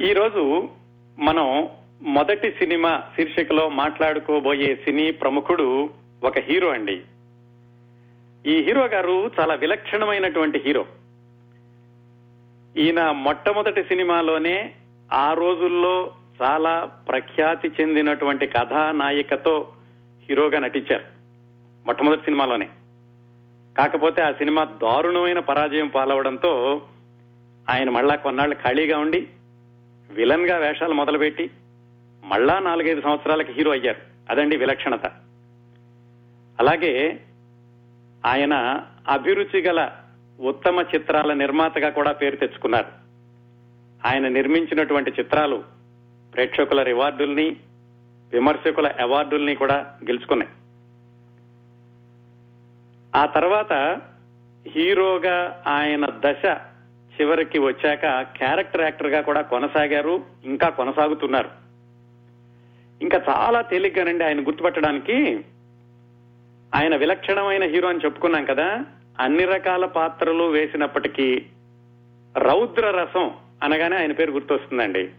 ఈ రోజు మనం మొదటి సినిమా శీర్షికలో మాట్లాడుకోబోయే సినీ ప్రముఖుడు ఒక హీరో అండి. ఈ హీరో గారు చాలా విలక్షణమైనటువంటి హీరో. ఈయన మొట్టమొదటి సినిమాలోనే ఆ రోజుల్లో చాలా ప్రఖ్యాతి చెందినటువంటి కథానాయికతో హీరోగా నటించారు. మొట్టమొదటి సినిమాలోనే. కాకపోతే ఆ సినిమా దారుణమైన పరాజయం పాలవడంతో ఆయన మళ్ళా కొన్నాళ్ళు ఖాళీగా ఉండి విలన్గా వేషాలు మొదలుపెట్టి మళ్ళా నాలుగైదు సంవత్సరాలకి హీరో అయ్యారు. అదండి విలక్షణత. అలాగే ఆయన అభిరుచి గల ఉత్తమ చిత్రాల నిర్మాతగా కూడా పేరు తెచ్చుకున్నారు. ఆయన నిర్మించినటువంటి చిత్రాలు ప్రేక్షకుల రివార్డుల్ని విమర్శకుల అవార్డుల్ని కూడా గెలుచుకున్నాయి. ఆ తర్వాత హీరోగా ఆయన దశ చివరికి వచ్చాక క్యారెక్టర్ యాక్టర్గా కూడా కొనసాగారు ఇంకా కొనసాగుతున్నారు. ఇంకా చాలా తేలిగ్గానండి ఆయన గుర్తుపట్టడానికి. ఆయన విలక్షణమైన హీరో అని చెప్పుకున్నాం కదా అన్ని రకాల పాత్రలు వేసినప్పటికీ రౌద్ర రసం అనగానే ఆయన పేరు గుర్తొస్తుందండి.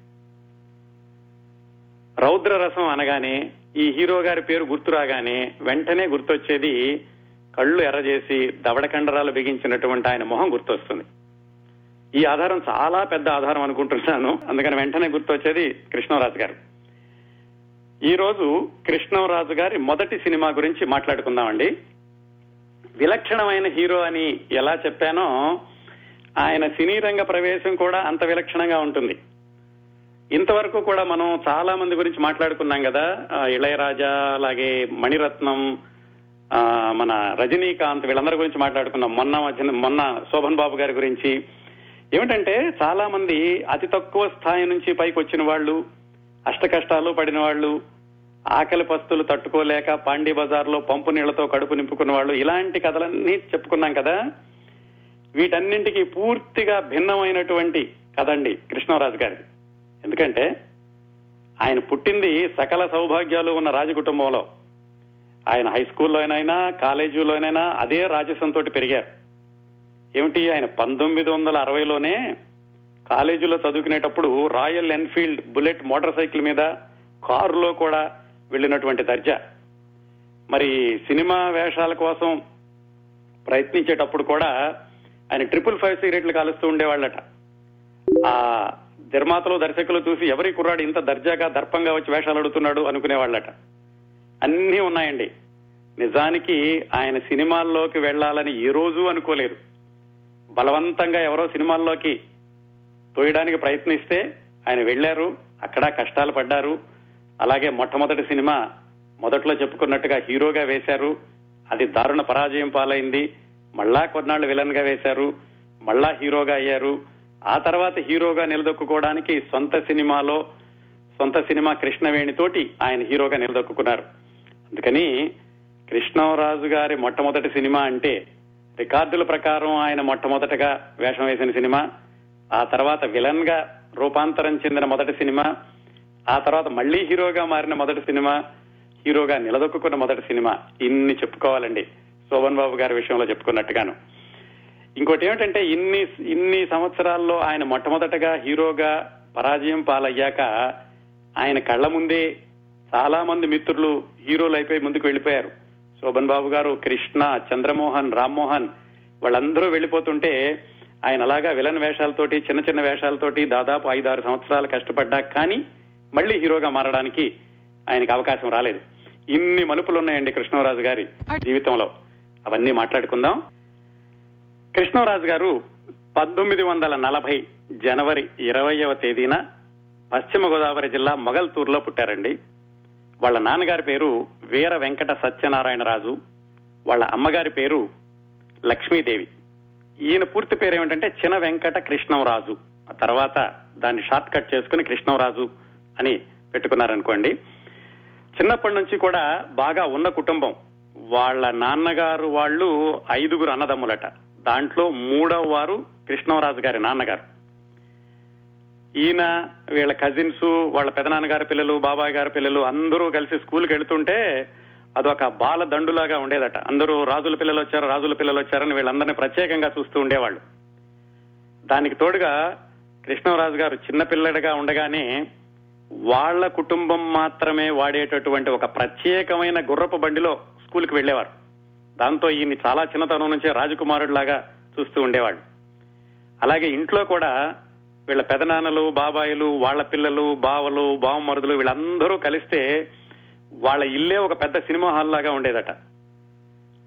రౌద్ర రసం అనగానే ఈ హీరో గారి పేరు గుర్తు రాగానే వెంటనే గుర్తొచ్చేది కళ్ళు ఎర్రజేసి దవడ కండరాలు బిగించినటువంటి ఆయన మొహం గుర్తొస్తుంది. ఈ ఆధారం చాలా పెద్ద ఆధారం అనుకుంటున్నాను. అందుకని వెంటనే గుర్తొచ్చేది కృష్ణరాజు గారు. ఈ రోజు కృష్ణరాజు గారి మొదటి సినిమా గురించి మాట్లాడుకుందామండి. విలక్షణమైన హీరో అని ఎలా చెప్పానో ఆయన సినీ రంగ ప్రవేశం కూడా అంత విలక్షణంగా ఉంటుంది. ఇంతవరకు కూడా మనం చాలా మంది గురించి మాట్లాడుకున్నాం కదా. ఇళయరాజా అలాగే మణిరత్నం మన రజనీకాంత్ వీళ్ళందరి గురించి మాట్లాడుకున్నాం. మొన్న మధ్య మొన్న శోభన్ బాబు గారి గురించి ఏమిటంటే చాలా మంది అతి తక్కువ స్థాయి నుంచి పైకి వచ్చిన వాళ్ళు అష్ట కష్టాలు పడిన వాళ్ళు ఆకలి పస్తులు తట్టుకోలేక పాండీ బజార్లో పంపు నీళ్ళతో కడుపు నింపుకున్న వాళ్ళు ఇలాంటి కథలన్నీ చెప్పుకున్నాం కదా. వీటన్నింటికి పూర్తిగా భిన్నమైనటువంటి కథండి కృష్ణరాజు గారిది. ఎందుకంటే ఆయన పుట్టింది సకల సౌభాగ్యాలు ఉన్న రాజకుటుంబంలో. ఆయన హై స్కూల్లోనైనా కాలేజీలోనైనా అదే రాజసంతో పెరిగారు. ఏమిటి ఆయన? పంతొమ్మిది వందల అరవైలోనే కాలేజీలో చదువుకునేటప్పుడు Royal Enfield bullet motorcycle మీద కారులో కూడా వెళ్ళినటువంటి దర్జా. మరి సినిమా వేషాల కోసం ప్రయత్నించేటప్పుడు కూడా ఆయన ట్రిపుల్ ఫైవ్ సిగరెట్లు కాలుస్తూ ఉండేవాళ్ళట. ఆ నిర్మాతలు దర్శకులు చూసి ఎవరి కుర్రాడు ఇంత దర్జాగా దర్పంగా వచ్చి వేషాలు అడుగుతున్నాడు అనుకునేవాళ్ళట. అన్నీ ఉన్నాయండి. నిజానికి ఆయన సినిమాల్లోకి వెళ్ళాలని ఏ రోజు అనుకోలేదు. బలవంతంగా ఎవరో సినిమాల్లోకి తోయడానికి ప్రయత్నిస్తే ఆయన వెళ్ళారు అక్కడ కష్టాలు పడ్డారు. అలాగే మొట్టమొదటి సినిమా మొదట్లో చెప్పుకున్నట్టుగా హీరోగా వేశారు. అది దారుణ పరాజయం పాలైంది. మళ్ళా కొన్నాళ్ళు విలన్గా వేశారు. మళ్ళా హీరోగా అయ్యారు. ఆ తర్వాత హీరోగా నిలదొక్కుకోవడానికి సొంత సినిమాలో సొంత సినిమా కృష్ణవేణితోటి ఆయన హీరోగా నిలదొక్కున్నారు అందుకని కృష్ణరాజు గారి మొట్టమొదటి సినిమా అంటే రికార్డుల ప్రకారం ఆయన మొట్టమొదటగా వేషం వేసిన సినిమా ఆ తర్వాత విలన్గా రూపాంతరం చెందిన మొదటి సినిమా ఆ తర్వాత మళ్ళీ హీరోగా మారిన మొదటి సినిమా హీరోగా నిలదొక్కున్న మొదటి సినిమా. ఇన్ని చెప్పుకోవాలండి. శోభన్ బాబు గారి విషయంలో చెప్పుకున్నట్టుగాను. ఇంకోటి ఏమిటంటే ఇన్ని ఇన్ని సంవత్సరాల్లో ఆయన మొట్టమొదటగా హీరోగా పరాజయం పాలయ్యాక ఆయన కళ్ళ ముందే చాలా మంది మిత్రులు హీరోలు అయిపోయి ముందుకు వెళ్ళిపోయారు శోభన్ బాబు గారు కృష్ణ చంద్రమోహన్ రామ్మోహన్ వాళ్ళందరూ వెళ్ళిపోతుంటే ఆయన అలాగా విలన్ వేషాలతోటి చిన్న చిన్న వేషాలతోటి దాదాపు ఐదారు సంవత్సరాలు కష్టపడ్డా కానీ మళ్ళీ హీరోగా మారడానికి ఆయనకి అవకాశం రాలేదు. ఇన్ని మలుపులు ఉన్నాయండి కృష్ణరాజు గారి జీవితంలో. అవన్నీ మాట్లాడుకుందాం. కృష్ణరాజు గారు పంతొమ్మిది వందల నలభై జనవరి ఇరవయవ తేదీన పశ్చిమ గోదావరి జిల్లా మొగల్తూరులో పుట్టారండి. వాళ్ళ నాన్నగారి పేరు వీర వెంకట సత్యనారాయణరాజు. వాళ్ళ అమ్మగారి పేరు లక్ష్మీదేవి. ఈయన పూర్తి పేరు ఏమిటంటే చిన వెంకట కృష్ణంరాజు. ఆ తర్వాత దాన్ని షార్ట్ కట్ చేసుకుని కృష్ణంరాజు అని పెట్టుకున్నారనుకోండి. చిన్నప్పటి నుంచి కూడా బాగా ఉన్న కుటుంబం. వాళ్ళ నాన్నగారు వాళ్ళు ఐదుగురు అన్నదమ్ములట. దాంట్లో మూడవ వారు కృష్ణంరాజు గారి నాన్నగారు. ఈయన వీళ్ళ కజిన్స్ వాళ్ళ పెదనాన్నగారి పిల్లలు బాబాయ్ గారి పిల్లలు అందరూ కలిసి స్కూల్కి వెళ్తుంటే అదొక బాల దండులాగా ఉండేదట. అందరూ రాజుల పిల్లలు వచ్చారు రాజుల పిల్లలు వచ్చారని వీళ్ళందరినీ ప్రత్యేకంగా చూస్తూ ఉండేవాళ్ళు. దానికి తోడుగా కృష్ణరాజు గారు చిన్నపిల్లడిగా ఉండగానే వాళ్ళ కుటుంబం మాత్రమే వాడేటటువంటి ఒక ప్రత్యేకమైన గుర్రపు బండిలో స్కూల్కి వెళ్ళేవారు దాంతో ఈయన్ని చాలా చిన్నతనం నుంచే రాజకుమారుడిలాగా చూస్తూ ఉండేవాళ్ళు. అలాగే ఇంట్లో కూడా వీళ్ళ పెదనాన్నలు బాబాయిలు వాళ్ళ పిల్లలు బావలు బావమరుదులు వీళ్ళందరూ కలిస్తే వాళ్ళ ఇల్లే ఒక పెద్ద సినిమా హాల్ లాగా ఉండేదట.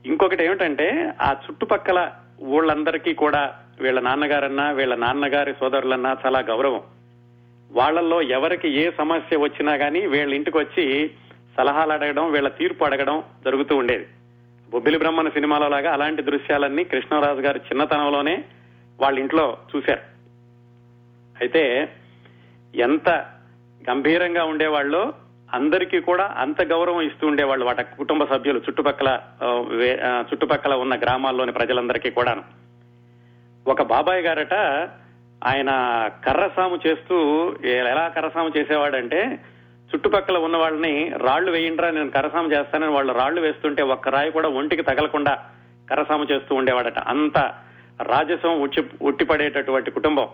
ఇంకొకటి ఏమిటంటే ఆ చుట్టుపక్కల ఊళ్ళందరికీ కూడా వీళ్ళ నాన్నగారన్నా వీళ్ళ నాన్నగారి సోదరులన్నా చాలా గౌరవం. వాళ్ళల్లో ఎవరికి ఏ సమస్య వచ్చినా కానీ వీళ్ళ ఇంటికి వచ్చి సలహాలు అడగడం వీళ్ళ తీర్పు అడగడం జరుగుతూ ఉండేది. బొబ్బిలి బ్రహ్మణ సినిమాలో లాగా అలాంటి దృశ్యాలన్నీ కృష్ణరాజు గారి చిన్నతనంలోనే వాళ్ళ ఇంట్లో చూశారు. అయితే ఎంత గంభీరంగా ఉండేవాళ్ళు అందరికీ కూడా అంత గౌరవం ఇస్తూ ఉండేవాళ్ళు వాట కుటుంబ సభ్యులు చుట్టుపక్కల చుట్టుపక్కల ఉన్న గ్రామాల్లోని ప్రజలందరికీ కూడాను. ఒక బాబాయ్ గారట ఆయన కర్రసాము చేస్తూ ఎలా కర్రసాము చేసేవాడంటే చుట్టుపక్కల ఉన్న వాళ్ళని రాళ్ళు వేయండిరా నేను కర్రసాము చేస్తానని వాళ్ళు రాళ్ళు వేస్తుంటే ఒక్క రాయి కూడా ఒంటికి తగలకుండా కర్రసాము చేస్తూ ఉండేవాడట. అంత రాజసం ఉట్టిపడేటటువంటి కుటుంబం.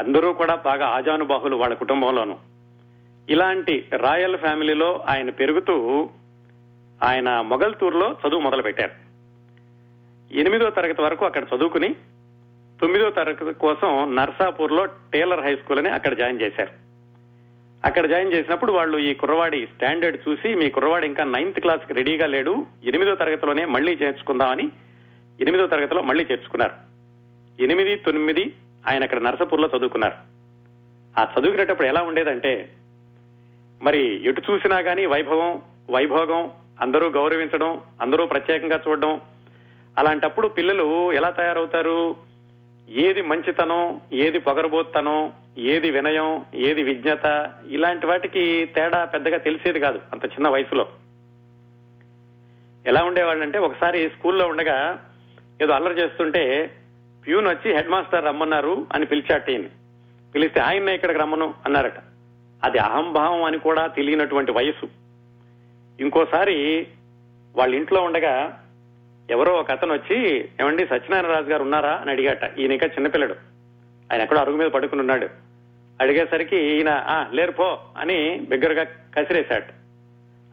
అందరూ కూడా బాగా ఆజానుబాహులు వాళ్ళ కుటుంబంలోనూ. ఇలాంటి రాయల్ ఫ్యామిలీలో ఆయన పెరుగుతూ ఆయన మొగల్తూరులో చదువు మొదలు పెట్టారు ఎనిమిదో తరగతి వరకు అక్కడ చదువుకుని తొమ్మిదో తరగతి కోసం నర్సాపూర్లో టేలర్ హై స్కూల్ అని అక్కడ జాయిన్ చేశారు. అక్కడ జాయిన్ చేసినప్పుడు వాళ్ళు ఈ కుర్రవాడి స్టాండర్డ్ చూసి మీ కుర్రవాడు ఇంకా నైన్త్ క్లాస్కి రెడీగా లేడు ఎనిమిదో తరగతిలోనే మళ్ళీ చేర్చుకుందామని ఎనిమిదో తరగతిలో మళ్ళీ చేర్చుకున్నారు. ఎనిమిది తొమ్మిది ఆయన అక్కడ నరసపూర్లో చదువుకున్నారు. ఆ చదువుకునేటప్పుడు ఎలా ఉండేదంటే మరి ఎటు చూసినా కానీ వైభవం వైభోగం అందరూ గౌరవించడం అందరూ ప్రత్యేకంగా చూడడం అలాంటప్పుడు పిల్లలు ఎలా తయారవుతారు? ఏది మంచితనం ఏది పొగరబోత్తనం ఏది వినయం ఏది విజ్ఞత ఇలాంటి వాటికి తేడా పెద్దగా తెలిసేది కాదు అంత చిన్న వయసులో. ఎలా ఉండేవాళ్ళంటే ఒకసారి స్కూల్లో ఉండగా ఏదో అల్లరి చేస్తుంటే ప్యూన్ వచ్చి హెడ్ మాస్టర్ రమ్మన్నారు అని పిలిచాట ఈయన పిలిస్తే ఆయన ఇక్కడికి రమ్మను అన్నారట. అది అహంభావం అని కూడా తెలియనటువంటి వయసు. ఇంకోసారి వాళ్ళ ఇంట్లో ఉండగా ఎవరో ఒక అతను వచ్చి ఏమండి సత్యనారాయణ రాజు గారు ఉన్నారా? అని అడిగాట. ఈయన ఇంకా చిన్నపిల్లడు. ఆయన ఎక్కడో అరుగు మీద పడుకుని ఉన్నాడు. అడిగేసరికి ఈయన ఆ లేరు పో అని బిగ్గరగా కసిరేశాడు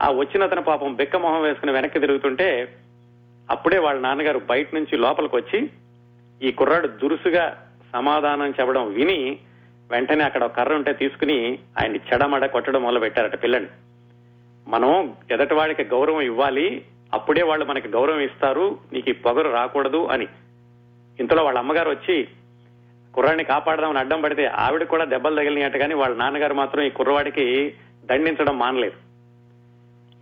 ఆ వచ్చిన అతను పాపం బిక్క మొహం వేసుకుని వెనక్కి తిరుగుతుంటే అప్పుడే వాళ్ళ నాన్నగారు బయట నుంచి లోపలికి వచ్చి ఈ కుర్రాడు దురుసుగా సమాధానం చెప్పడం విని వెంటనే అక్కడ ఒక కర్ర ఉంటే తీసుకుని ఆయన్ని చెడమడ కొట్టడం మొదలు పెట్టారట పిల్లని. మనం ఎదటి వాడికి గౌరవం ఇవ్వాలి అప్పుడే వాళ్ళు మనకి గౌరవం ఇస్తారు నీకు ఈ పొగరు రాకూడదు అని. ఇంతలో వాళ్ళ అమ్మగారు వచ్చి కుర్రాడిని కాపాడదామని అడ్డం పడితే ఆవిడ కూడా దెబ్బలు తగిలినట్టు కానీ వాళ్ళ నాన్నగారు మాత్రం ఈ కుర్రవాడికి దండించడం మానలేదు.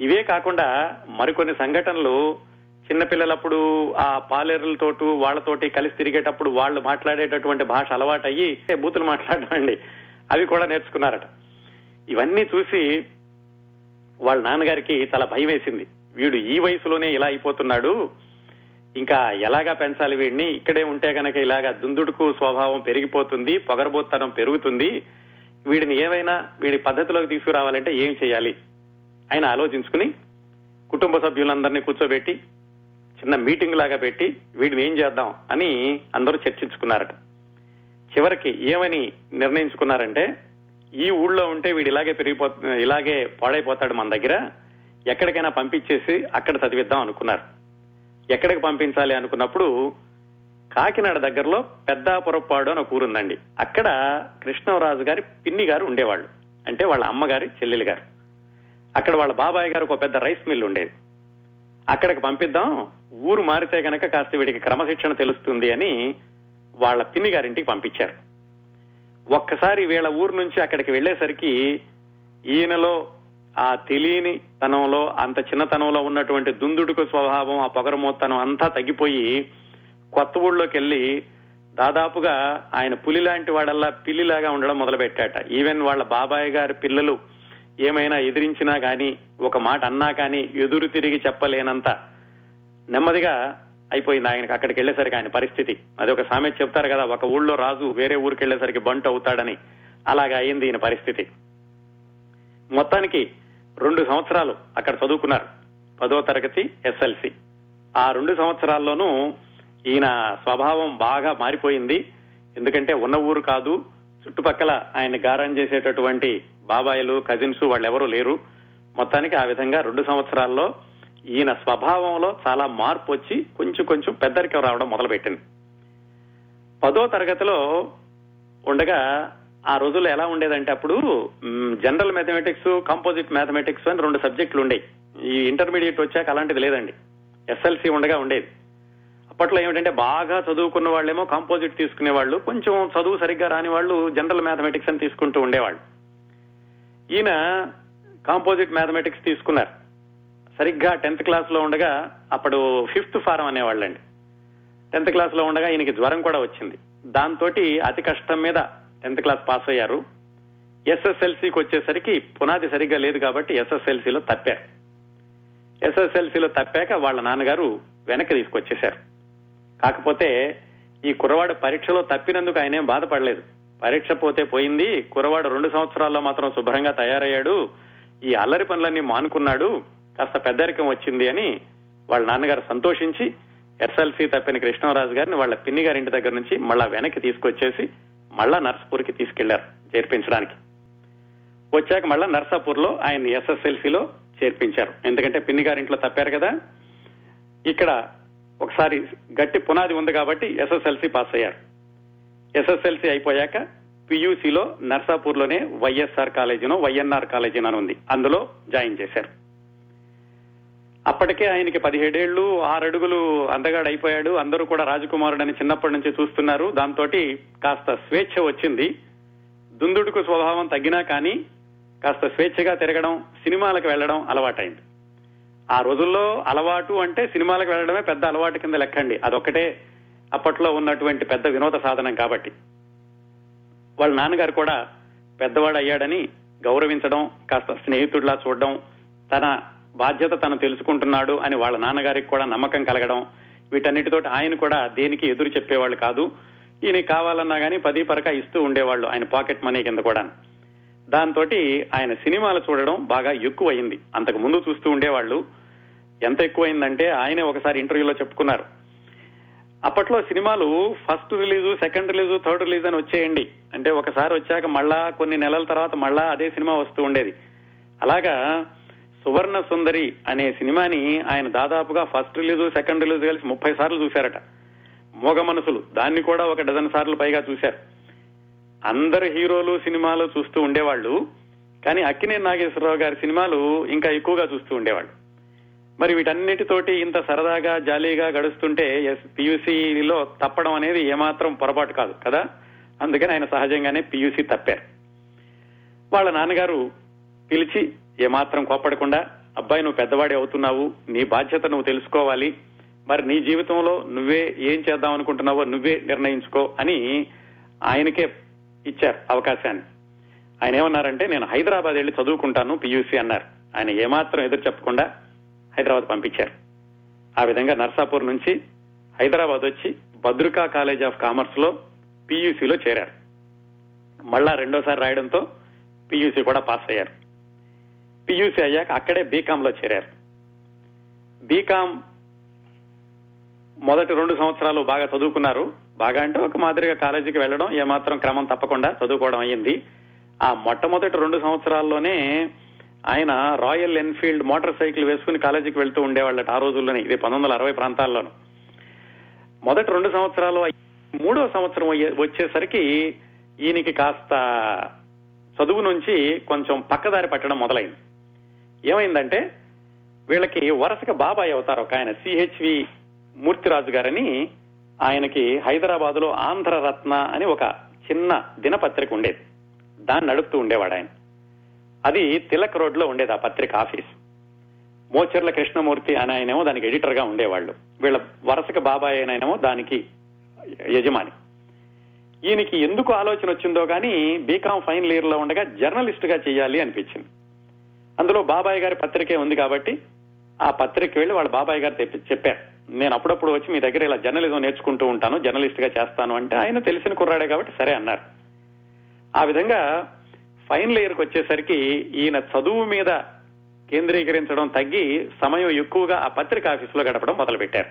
ఇవే కాకుండా మరికొన్ని సంఘటనలు చిన్నపిల్లలప్పుడు ఆ పాలేరులతోటి వాళ్ళతోటి కలిసి తిరిగేటప్పుడు వాళ్ళు మాట్లాడేటటువంటి భాష అలవాటు అయ్యి బూతులు మాట్లాడడం అండి అవి కూడా నేర్చుకున్నారట. ఇవన్నీ చూసి వాళ్ళ నాన్నగారికి చాలా భయం వేసింది వీడు ఈ వయసులోనే ఇలా అయిపోతున్నాడు. ఇంకా ఎలాగా పెంచాలి వీడిని? ఇక్కడే ఉంటే గనక ఇలాగా దుందుడుకు స్వభావం పెరిగిపోతుంది పొగరబోత్తనం పెరుగుతుంది. వీడిని ఏమైనా వీడి పద్ధతిలోకి తీసుకురావాలంటే ఏం చేయాలి? ఆయన ఆలోచించుకుని కుటుంబ సభ్యులందరినీ కూర్చోబెట్టి చిన్న మీటింగ్ లాగా పెట్టి వీడిని ఏం చేద్దాం అని అందరూ చర్చించుకున్నారట. చివరికి ఏమని నిర్ణయించుకున్నారంటే ఈ ఊళ్ళో ఉంటే వీడు ఇలాగే పెరిగిపో ఇలాగే పాడైపోతాడు మన దగ్గర ఎక్కడికైనా పంపించేసి అక్కడ చదివిద్దాం అనుకున్నారు. ఎక్కడికి పంపించాలి అనుకున్నప్పుడు కాకినాడ దగ్గరలో పెద్దాపురపాడు అని ఒక ఊరుందండి. అక్కడ కృష్ణరాజు గారి పిన్ని గారు ఉండేవాళ్ళు. అంటే వాళ్ళ అమ్మగారి చెల్లెలు గారు. అక్కడ వాళ్ళ బాబాయ్ గారు ఒక పెద్ద రైస్ మిల్ ఉండేది. అక్కడికి పంపిద్దాం. ఊరు మారితే గనక కాస్త వీడికి క్రమశిక్షణ తెలుస్తుంది అని వాళ్ళ పిన్ని గారింటికి పంపించారు. ఒక్కసారి వీళ్ళ ఊరు నుంచి అక్కడికి వెళ్ళేసరికి ఈయనలో ఆ తెలియని తనంలో అంత చిన్నతనంలో ఉన్నటువంటి దుందుడుకు స్వభావం ఆ పొగరమోత్తనం అంతా తగ్గిపోయి కొత్త ఊళ్ళోకి వెళ్ళి దాదాపుగా ఆయన పులి లాంటి వాడల్లా పిల్లిలాగా ఉండడం మొదలుపెట్టాట. ఈవెన్ వాళ్ళ బాబాయ్ గారి పిల్లలు ఏమైనా ఎదిరించినా కానీ ఒక మాట అన్నా కానీ ఎదురు తిరిగి చెప్పలేనంత నెమ్మదిగా అయిపోయింది ఆయనకి అక్కడికి వెళ్ళేసరికి ఆయన పరిస్థితి. అది ఒక సామెత చెప్తారు కదా ఒక ఊళ్ళో రాజు వేరే ఊరికి వెళ్ళేసరికి బంటు అవుతాడని. అలాగా అయింది ఈయన పరిస్థితి. మొత్తానికి రెండు సంవత్సరాలు అక్కడ చదువుకున్నారు. పదో తరగతి ఎస్ఎల్సి. ఆ రెండు సంవత్సరాల్లోనూ ఈయన స్వభావం బాగా మారిపోయింది. ఎందుకంటే ఉన్న ఊరు కాదు చుట్టుపక్కల ఆయన గారం చేసేటటువంటి బాబాయిలు కజిన్స్ వాళ్ళెవరూ లేరు. మొత్తానికి ఆ విధంగా రెండు సంవత్సరాల్లో ఈయన స్వభావంలో చాలా మార్పు వచ్చి కొంచెం కొంచెం పెద్దరికం రావడం మొదలుపెట్టింది. పదో తరగతిలో ఉండగా ఆ రోజుల్లో ఎలా ఉండేదంటే అప్పుడు జనరల్ మ్యాథమెటిక్స్ కంపోజిట్ మ్యాథమెటిక్స్ అని రెండు సబ్జెక్టులు ఉండేవి ఈ ఇంటర్మీడియట్ వచ్చాక అలాంటిది లేదండి. ఎస్ఎల్సి ఉండగా ఉండేది. అప్పట్లో ఏమిటంటే బాగా చదువుకున్న వాళ్ళేమో కాంపోజిట్ తీసుకునే వాళ్ళు కొంచెం చదువు సరిగ్గా రాని వాళ్ళు జనరల్ మ్యాథమెటిక్స్ అని తీసుకుంటూ ఉండేవాళ్ళు. ఈయన కాంపోజిట్ మ్యాథమెటిక్స్ తీసుకున్నారు. సరిగ్గా టెన్త్ క్లాస్లో ఉండగా అప్పుడు ఫిఫ్త్ ఫారం అనేవాళ్ళండి. టెన్త్ క్లాస్లో ఉండగా ఈయనకి జ్వరం కూడా వచ్చింది. దాంతో అతి కష్టం మీద టెన్త్ క్లాస్ పాస్ అయ్యారు. ఎస్ఎస్ఎల్సికి వచ్చేసరికి పునాది సరిగ్గా లేదు కాబట్టి ఎస్ఎస్ఎల్సిలో తప్పారు. ఎస్ఎస్ఎల్సిలో తప్పాక వాళ్ళ నాన్నగారు వెనక్కి తీసుకొచ్చేశారు. కాకపోతే ఈ కుర్రవాడు పరీక్షలో తప్పినందుకు ఆయన ఏం బాధపడలేదు. పరీక్ష పోతే పోయింది. కురవాడు రెండు సంవత్సరాల్లో మాత్రం శుభ్రంగా తయారయ్యాడు. ఈ అల్లరి పనులన్నీ మానుకున్నాడు. కాస్త పెద్దరికం వచ్చింది అని వాళ్ళ నాన్నగారు సంతోషించి ఎస్ఎల్సీ తప్పిన కృష్ణరాజు గారిని వాళ్ళ పిన్ని గారి ఇంటి దగ్గర నుంచి మళ్ళా వెనక్కి తీసుకొచ్చేసి మళ్ళా నర్సపూర్కి తీసుకెళ్ళారు చేర్పించడానికి. వచ్చాక మళ్ళా నర్సాపూర్లో ఆయన ఎస్ఎస్ఎల్సిలో చేర్పించారు. ఎందుకంటే పిన్ని గారింట్లో తప్పారు కదా. ఇక్కడ ఒకసారి గట్టి పునాది ఉంది కాబట్టి ఎస్ఎస్ఎల్సి పాస్ అయ్యారు. ఎస్ఎస్ఎల్సి అయిపోయాక పియూసీలో నర్సాపూర్లోనే వైఎస్ఆర్ కాలేజీనో వైఎన్ఆర్ కాలేజీనో అని ఉంది. అందులో జాయిన్ చేశారు. అప్పటికే ఆయనకి పదిహేడేళ్ళు ఆరడుగులు అందగాడు అయిపోయాడు అందరూ కూడా రాజకుమారుడని చిన్నప్పటి నుంచి చూస్తున్నారు. దాంతో కాస్త స్వేచ్ఛ వచ్చింది. దుందుడుకు స్వభావం తగ్గినా కానీ కాస్త స్వేచ్ఛగా తిరగడం సినిమాలకు వెళ్ళడం అలవాటైంది. ఆ రోజుల్లో అలవాటు అంటే సినిమాలకు వెళ్ళడమే పెద్ద అలవాటు కింద లెక్కండి. అదొక్కటే అప్పట్లో ఉన్నటువంటి పెద్ద వినోద సాధనం కాబట్టి. వాళ్ళ నాన్నగారు కూడా పెద్దవాడు అయ్యాడని గౌరవించడం కాస్త స్నేహితుడిలా చూడడం తన బాధ్యత తను తెలుసుకుంటున్నాడు అని వాళ్ళ నాన్నగారికి కూడా నమ్మకం కలగడం వీటన్నిటితో ఆయన కూడా దేనికి ఎదురు చెప్పేవాళ్ళు కాదు. ఈయన కావాలన్నా కానీ పది పరక ఇస్తూ ఉండేవాళ్ళు ఆయన పాకెట్ మనీ కింద కూడా దాంతో ఆయన సినిమాలు చూడడం బాగా ఎక్కువైంది అంతకు ముందు చూస్తూ ఉండేవాళ్ళు. ఎంత ఎక్కువైందంటే ఆయనే ఒకసారి ఇంటర్వ్యూలో చెప్పుకున్నారు. అప్పట్లో సినిమాలు first release second release third release అని వచ్చేయండి. అంటే ఒకసారి వచ్చాక మళ్ళా కొన్ని నెలల తర్వాత మళ్ళా అదే సినిమా వస్తూ ఉండేది. అలాగా సువర్ణ సుందరి అనే సినిమాని ఆయన దాదాపుగా ఫస్ట్ రిలీజు సెకండ్ రిలీజ్ కలిసి ముప్పై సార్లు చూశారట. మోగ మనసులు. దాన్ని కూడా ఒక డజన్ సార్లు పైగా చూశారు. అందరు హీరోలు సినిమాలు చూస్తూ ఉండేవాళ్ళు. కానీ అక్కినే నాగేశ్వరరావు గారి సినిమాలు ఇంకా ఎక్కువగా చూస్తూ ఉండేవాళ్ళు. మరి వీటన్నిటితోటి ఇంత సరదాగా జాలీగా గడుస్తుంటే పియూసీలో తప్పడం అనేది ఏమాత్రం పొరపాటు కాదు కదా? అందుకని ఆయన సహజంగానే పియూసీ తప్పారు. వాళ్ళ నాన్నగారు పిలిచి ఏమాత్రం కోప్పడకుండా అబ్బాయి నువ్వు పెద్దవాడి అవుతున్నావు నీ బాధ్యత నువ్వు తెలుసుకోవాలి మరి నీ జీవితంలో నువ్వే ఏం చేద్దాం అనుకుంటున్నావో నువ్వే నిర్ణయించుకో అని ఆయనకే ఇచ్చారు అవకాశాన్ని. ఆయన ఏమన్నారంటే నేను హైదరాబాద్ వెళ్ళి చదువుకుంటాను పియూసీ అన్నారు. ఆయన ఏమాత్రం ఎదురు చెప్పకుండా హైదరాబాద్ పంపించారు. ఆ విధంగా నర్సాపూర్ నుంచి హైదరాబాద్ వచ్చి భద్రికా కాలేజ్ ఆఫ్ కామర్స్లో పీయూసీలో చేరారు. మళ్ళా రెండోసారి రాయడంతో పియూసీ కూడా పాస్ అయ్యారు. పియూసీ అయ్యాక అక్కడే బీకామ్లో చేరారు. బీకామ్ మొదటి రెండు సంవత్సరాలు బాగా చదువుకున్నారు. బాగా అంటే ఒక మాదిరిగా కాలేజీకి వెళ్ళడం ఏమాత్రం క్రమం తప్పకుండా చదువుకోవడం అయ్యింది. ఆ మొట్టమొదటి రెండు సంవత్సరాల్లోనే ఆయన రాయల్ ఎన్ఫీల్డ్ మోటార్ సైకిల్ వేసుకుని కాలేజీకి వెళ్తూ ఉండేవాళ్ళట ఆ రోజుల్లోనే ఇది పంతొమ్మిది వందల అరవై ప్రాంతాల్లోనూ. మొదటి రెండు సంవత్సరాలు మూడో సంవత్సరం వచ్చేసరికి ఈయనకి కాస్త చదువు నుంచి కొంచెం పక్కదారి పట్టడం మొదలైంది. ఏమైందంటే వీళ్ళకి వరుసగా బాబాయ్ అవుతారు ఒక ఆయన సిహెచ్వి మూర్తిరాజు గారని ఆయనకి హైదరాబాద్లో ఆంధ్రరత్న అని ఒక చిన్న దినపత్రిక ఉండేది. దాన్ని నడుపుతూ ఉండేవాడు ఆయన. అది తిలక్ రోడ్లో ఉండేది ఆ పత్రిక ఆఫీస్. మోచర్ల కృష్ణమూర్తి అని ఆయనేమో దానికి ఎడిటర్గా ఉండేవాళ్ళు. వీళ్ళ వరుసగా బాబాయ్ అయినాయనేమో దానికి యజమాని. ఈయనకి ఎందుకు ఆలోచన వచ్చిందో కానీ బీకామ్ ఫైనల్ ఇయర్లో ఉండగా జర్నలిస్ట్గా చేయాలి అనిపించింది. అందులో బాబాయ్ గారి పత్రికే ఉంది కాబట్టి ఆ పత్రిక వెళ్ళి వాళ్ళ బాబాయ్ గారు తెప్పి చెప్పారు. నేను అప్పుడప్పుడు వచ్చి మీ దగ్గర ఇలా జర్నలిజం నేర్చుకుంటూ ఉంటాను జర్నలిస్ట్గా చేస్తాను అంటే ఆయన తెలిసిన కుర్రాడే కాబట్టి సరే అన్నారు. ఆ విధంగా ఫైనల్ ఇయర్కి వచ్చేసరికి ఈయన చదువు మీద కేంద్రీకరించడం తగ్గి సమయం ఎక్కువగా ఆ పత్రిక ఆఫీసులో గడపడం మొదలుపెట్టారు.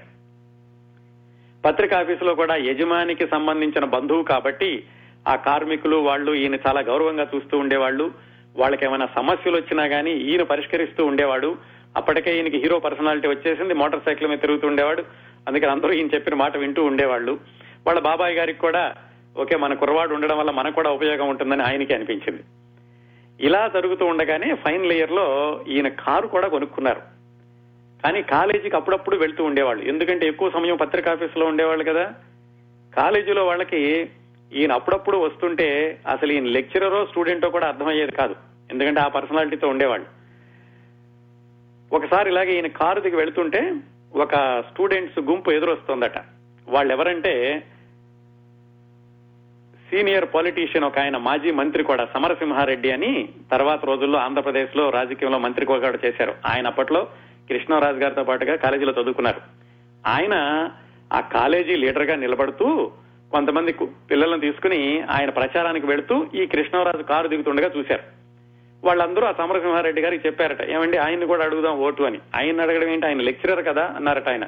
పత్రిక ఆఫీసులో కూడా యజమానికి సంబంధించిన బంధువు కాబట్టి ఆ కార్మికులు వాళ్ళు ఈయన చాలా గౌరవంగా చూస్తూ ఉండేవాళ్ళు. వాళ్ళకి ఏమైనా సమస్యలు వచ్చినా గానీ ఈయన పరిష్కరిస్తూ ఉండేవాడు. అప్పటికే ఈయనకి హీరో పర్సనాలిటీ వచ్చేసింది మోటార్ సైకిల్ మీద తిరుగుతూ ఉండేవాడు. అందుకని అందరూ ఈయన చెప్పిన మాట వింటూ ఉండేవాళ్ళు. వాళ్ళ బాబాయ్ గారికి కూడా ఓకే మన కుర్రవాడు ఉండడం వల్ల మనకు కూడా ఉపయోగం ఉంటుందని ఆయనకి అనిపించింది. ఇలా జరుగుతూ ఉండగానే ఫైనల్ ఇయర్లో ఈయన కారు కూడా కొనుక్కున్నారు. కానీ కాలేజీకి అప్పుడప్పుడు వెళ్తూ ఉండేవాళ్ళు. ఎందుకంటే ఎక్కువ సమయం పత్రికా ఆఫీసులో ఉండేవాళ్ళు కదా. కాలేజీలో వాళ్ళకి ఈయన అప్పుడప్పుడు వస్తుంటే అసలు ఈయన లెక్చరరో స్టూడెంటో కూడా అర్థమయ్యేది కాదు. ఎందుకంటే ఆ పర్సనాలిటీతో ఉండేవాళ్ళు. ఒకసారి ఇలాగే ఈయన కారు దిగి వెళ్తుంటే ఒక స్టూడెంట్స్ గుంపు ఎదురొస్తుందట. వాళ్ళు ఎవరంటే సీనియర్ పొలిటీషియన్ ఒక ఆయన మాజీ మంత్రి కూడా సమరసింహారెడ్డి అని తర్వాత రోజుల్లో ఆంధ్రప్రదేశ్లో రాజకీయంలో మంత్రి కూడా చేశారు. ఆయన అప్పట్లో కృష్ణరాజు గారితో పాటుగా కాలేజీలో చదువుకున్నారు. ఆయన ఆ కాలేజీ లీడర్గా నిలబడుతూ కొంతమంది పిల్లలను తీసుకుని ఆయన ప్రచారానికి వెళుతూ ఈ కృష్ణరాజు కారు దిగుతుండగా చూశారు. వాళ్ళందరూ ఆ సమరసింహారెడ్డి గారికి చెప్పారట ఏమండి ఆయన్ని కూడా అడుగుదాం ఓటు అని. ఆయన అడగడం ఏంటి? ఆయన లెక్చరర్ కదా అన్నారట ఆయన.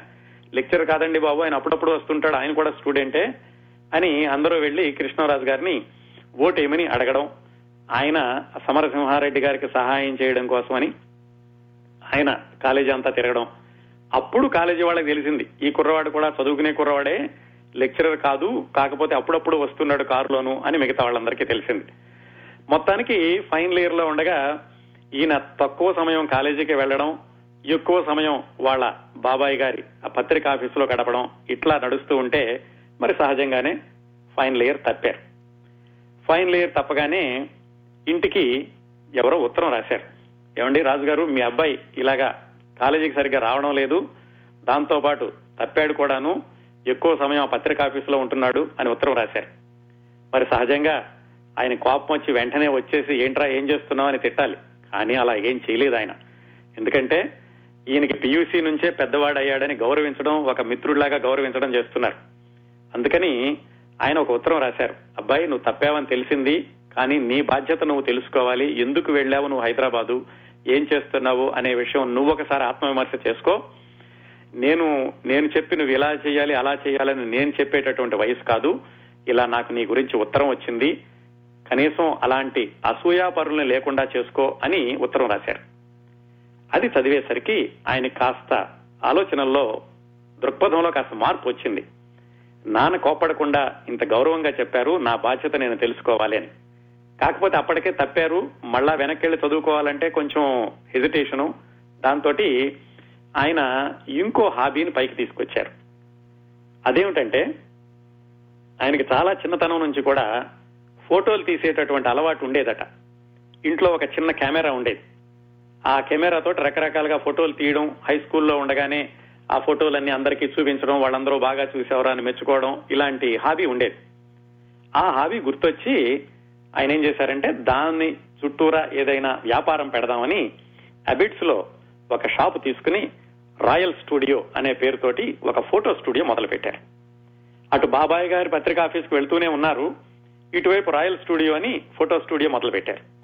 లెక్చరర్ కాదండి బాబు ఆయన అప్పుడప్పుడు వస్తుంటాడు ఆయన కూడా స్టూడెంటే. అని అందరూ వెళ్ళి కృష్ణరాజు గారిని ఓటేమని అడగడం ఆయన సమరసింహారెడ్డి గారికి సహాయం చేయడం కోసమని ఆయన కాలేజీ అంతా తిరగడం. అప్పుడు కాలేజీ వాళ్ళకి తెలిసింది ఈ కుర్రవాడు కూడా చదువుకునే కుర్రవాడే లెక్చరర్ కాదు కాకపోతే అప్పుడప్పుడు వస్తున్నాడు కారులోను అని మిగతా వాళ్ళందరికీ తెలిసింది. మొత్తానికి ఫైనల్ ఇయర్లో ఉండగా ఈయన తక్కువ సమయం కాలేజీకి వెళ్ళడం ఎక్కువ సమయం వాళ్ళ బాబాయ్ గారి ఆ పత్రిక ఆఫీసులో గడపడం ఇట్లా నడుస్తూ ఉంటే మరి సహజంగానే ఫైనల్ ఇయర్ తప్పారు. ఫైనల్ ఇయర్ తప్పగానే ఇంటికి ఎవరో ఉత్తరం రాశారు. ఏమండి రాజుగారు మీ అబ్బాయి ఇలాగా కాలేజీకి సరిగ్గా రావడం లేదు దాంతో పాటు తప్పాడు కూడాను ఎక్కువ సమయం ఆ పత్రిక ఆఫీసులో ఉంటున్నాడు అని ఉత్తరం రాశారు. మరి సహజంగా ఆయన కోపం వచ్చి వెంటనే వచ్చేసి ఏంట్రా ఏం చేస్తున్నావు? అని తిట్టాలి. కానీ అలా ఏం చేయలేదు ఆయన. ఎందుకంటే ఈయనకి పియూసీ నుంచే పెద్దవాడు అయ్యాడని గౌరవించడం ఒక మిత్రుడిలాగా గౌరవించడం చేస్తున్నారు. అందుకని ఆయన ఒక ఉత్తరం రాశారు. అబ్బాయి నువ్వు తప్పావని తెలిసింది కానీ నీ బాధ్యత నువ్వు తెలుసుకోవాలి. ఎందుకు వెళ్ళావు నువ్వు హైదరాబాదు? ఏం చేస్తున్నావు అనే విషయం నువ్వు ఒకసారి ఆత్మవిమర్శ చేసుకో. నేను నేను చెప్పి నువ్వు ఇలా చేయాలి అలా చేయాలని నేను చెప్పేటటువంటి వయసు కాదు. ఇలా నాకు నీ గురించి ఉత్తరం వచ్చింది. కనీసం అలాంటి అసూయాపరుల్ని లేకుండా చేసుకో అని ఉత్తరం రాశారు. అది చదివేసరికి ఆయన కాస్త ఆలోచనల్లో దృక్పథంలో కాస్త మార్పు వచ్చింది. నాన్న కోపడకుండా ఇంత గౌరవంగా చెప్పారు నా బాధ్యత నేను తెలుసుకోవాలి అని. కాకపోతే అప్పటికే తప్పారు మళ్ళా వెనక్కి చదువుకోవాలంటే కొంచెం హెజిటేషను దాంతో ఆయన ఇంకో హాబీని పైకి తీసుకొచ్చారు. అదేమిటంటే ఆయనకి చాలా చిన్నతనం నుంచి కూడా ఫోటోలు తీసేటటువంటి అలవాటు ఉండేదట. ఇంట్లో ఒక చిన్న కెమెరా ఉండేది. ఆ కెమెరాతో రకరకాలుగా ఫోటోలు తీయడం హై స్కూల్లో ఉండగానే ఆ ఫోటోలన్నీ అందరికీ చూపించడం వాళ్ళందరూ బాగా చూసేవారు అని మెచ్చుకోవడం ఇలాంటి హాబీ ఉండేది. ఆ హాబీ గుర్తొచ్చి ఆయన ఏం చేశారంటే దాన్ని చుట్టూరా ఏదైనా వ్యాపారం పెడదామని అబిట్స్లో ఒక షాప్ తీసుకుని రాయల్ స్టూడియో అనే పేరుతోటి ఒక ఫోటో స్టూడియో మొదలు పెట్టారు అటు బాబాయ్ గారి పత్రికా ఆఫీస్కి వెళ్తూనే ఉన్నారు. ఇటువైపు రాయల్ స్టూడియో అని ఫోటో స్టూడియో మొదలు పెట్టారు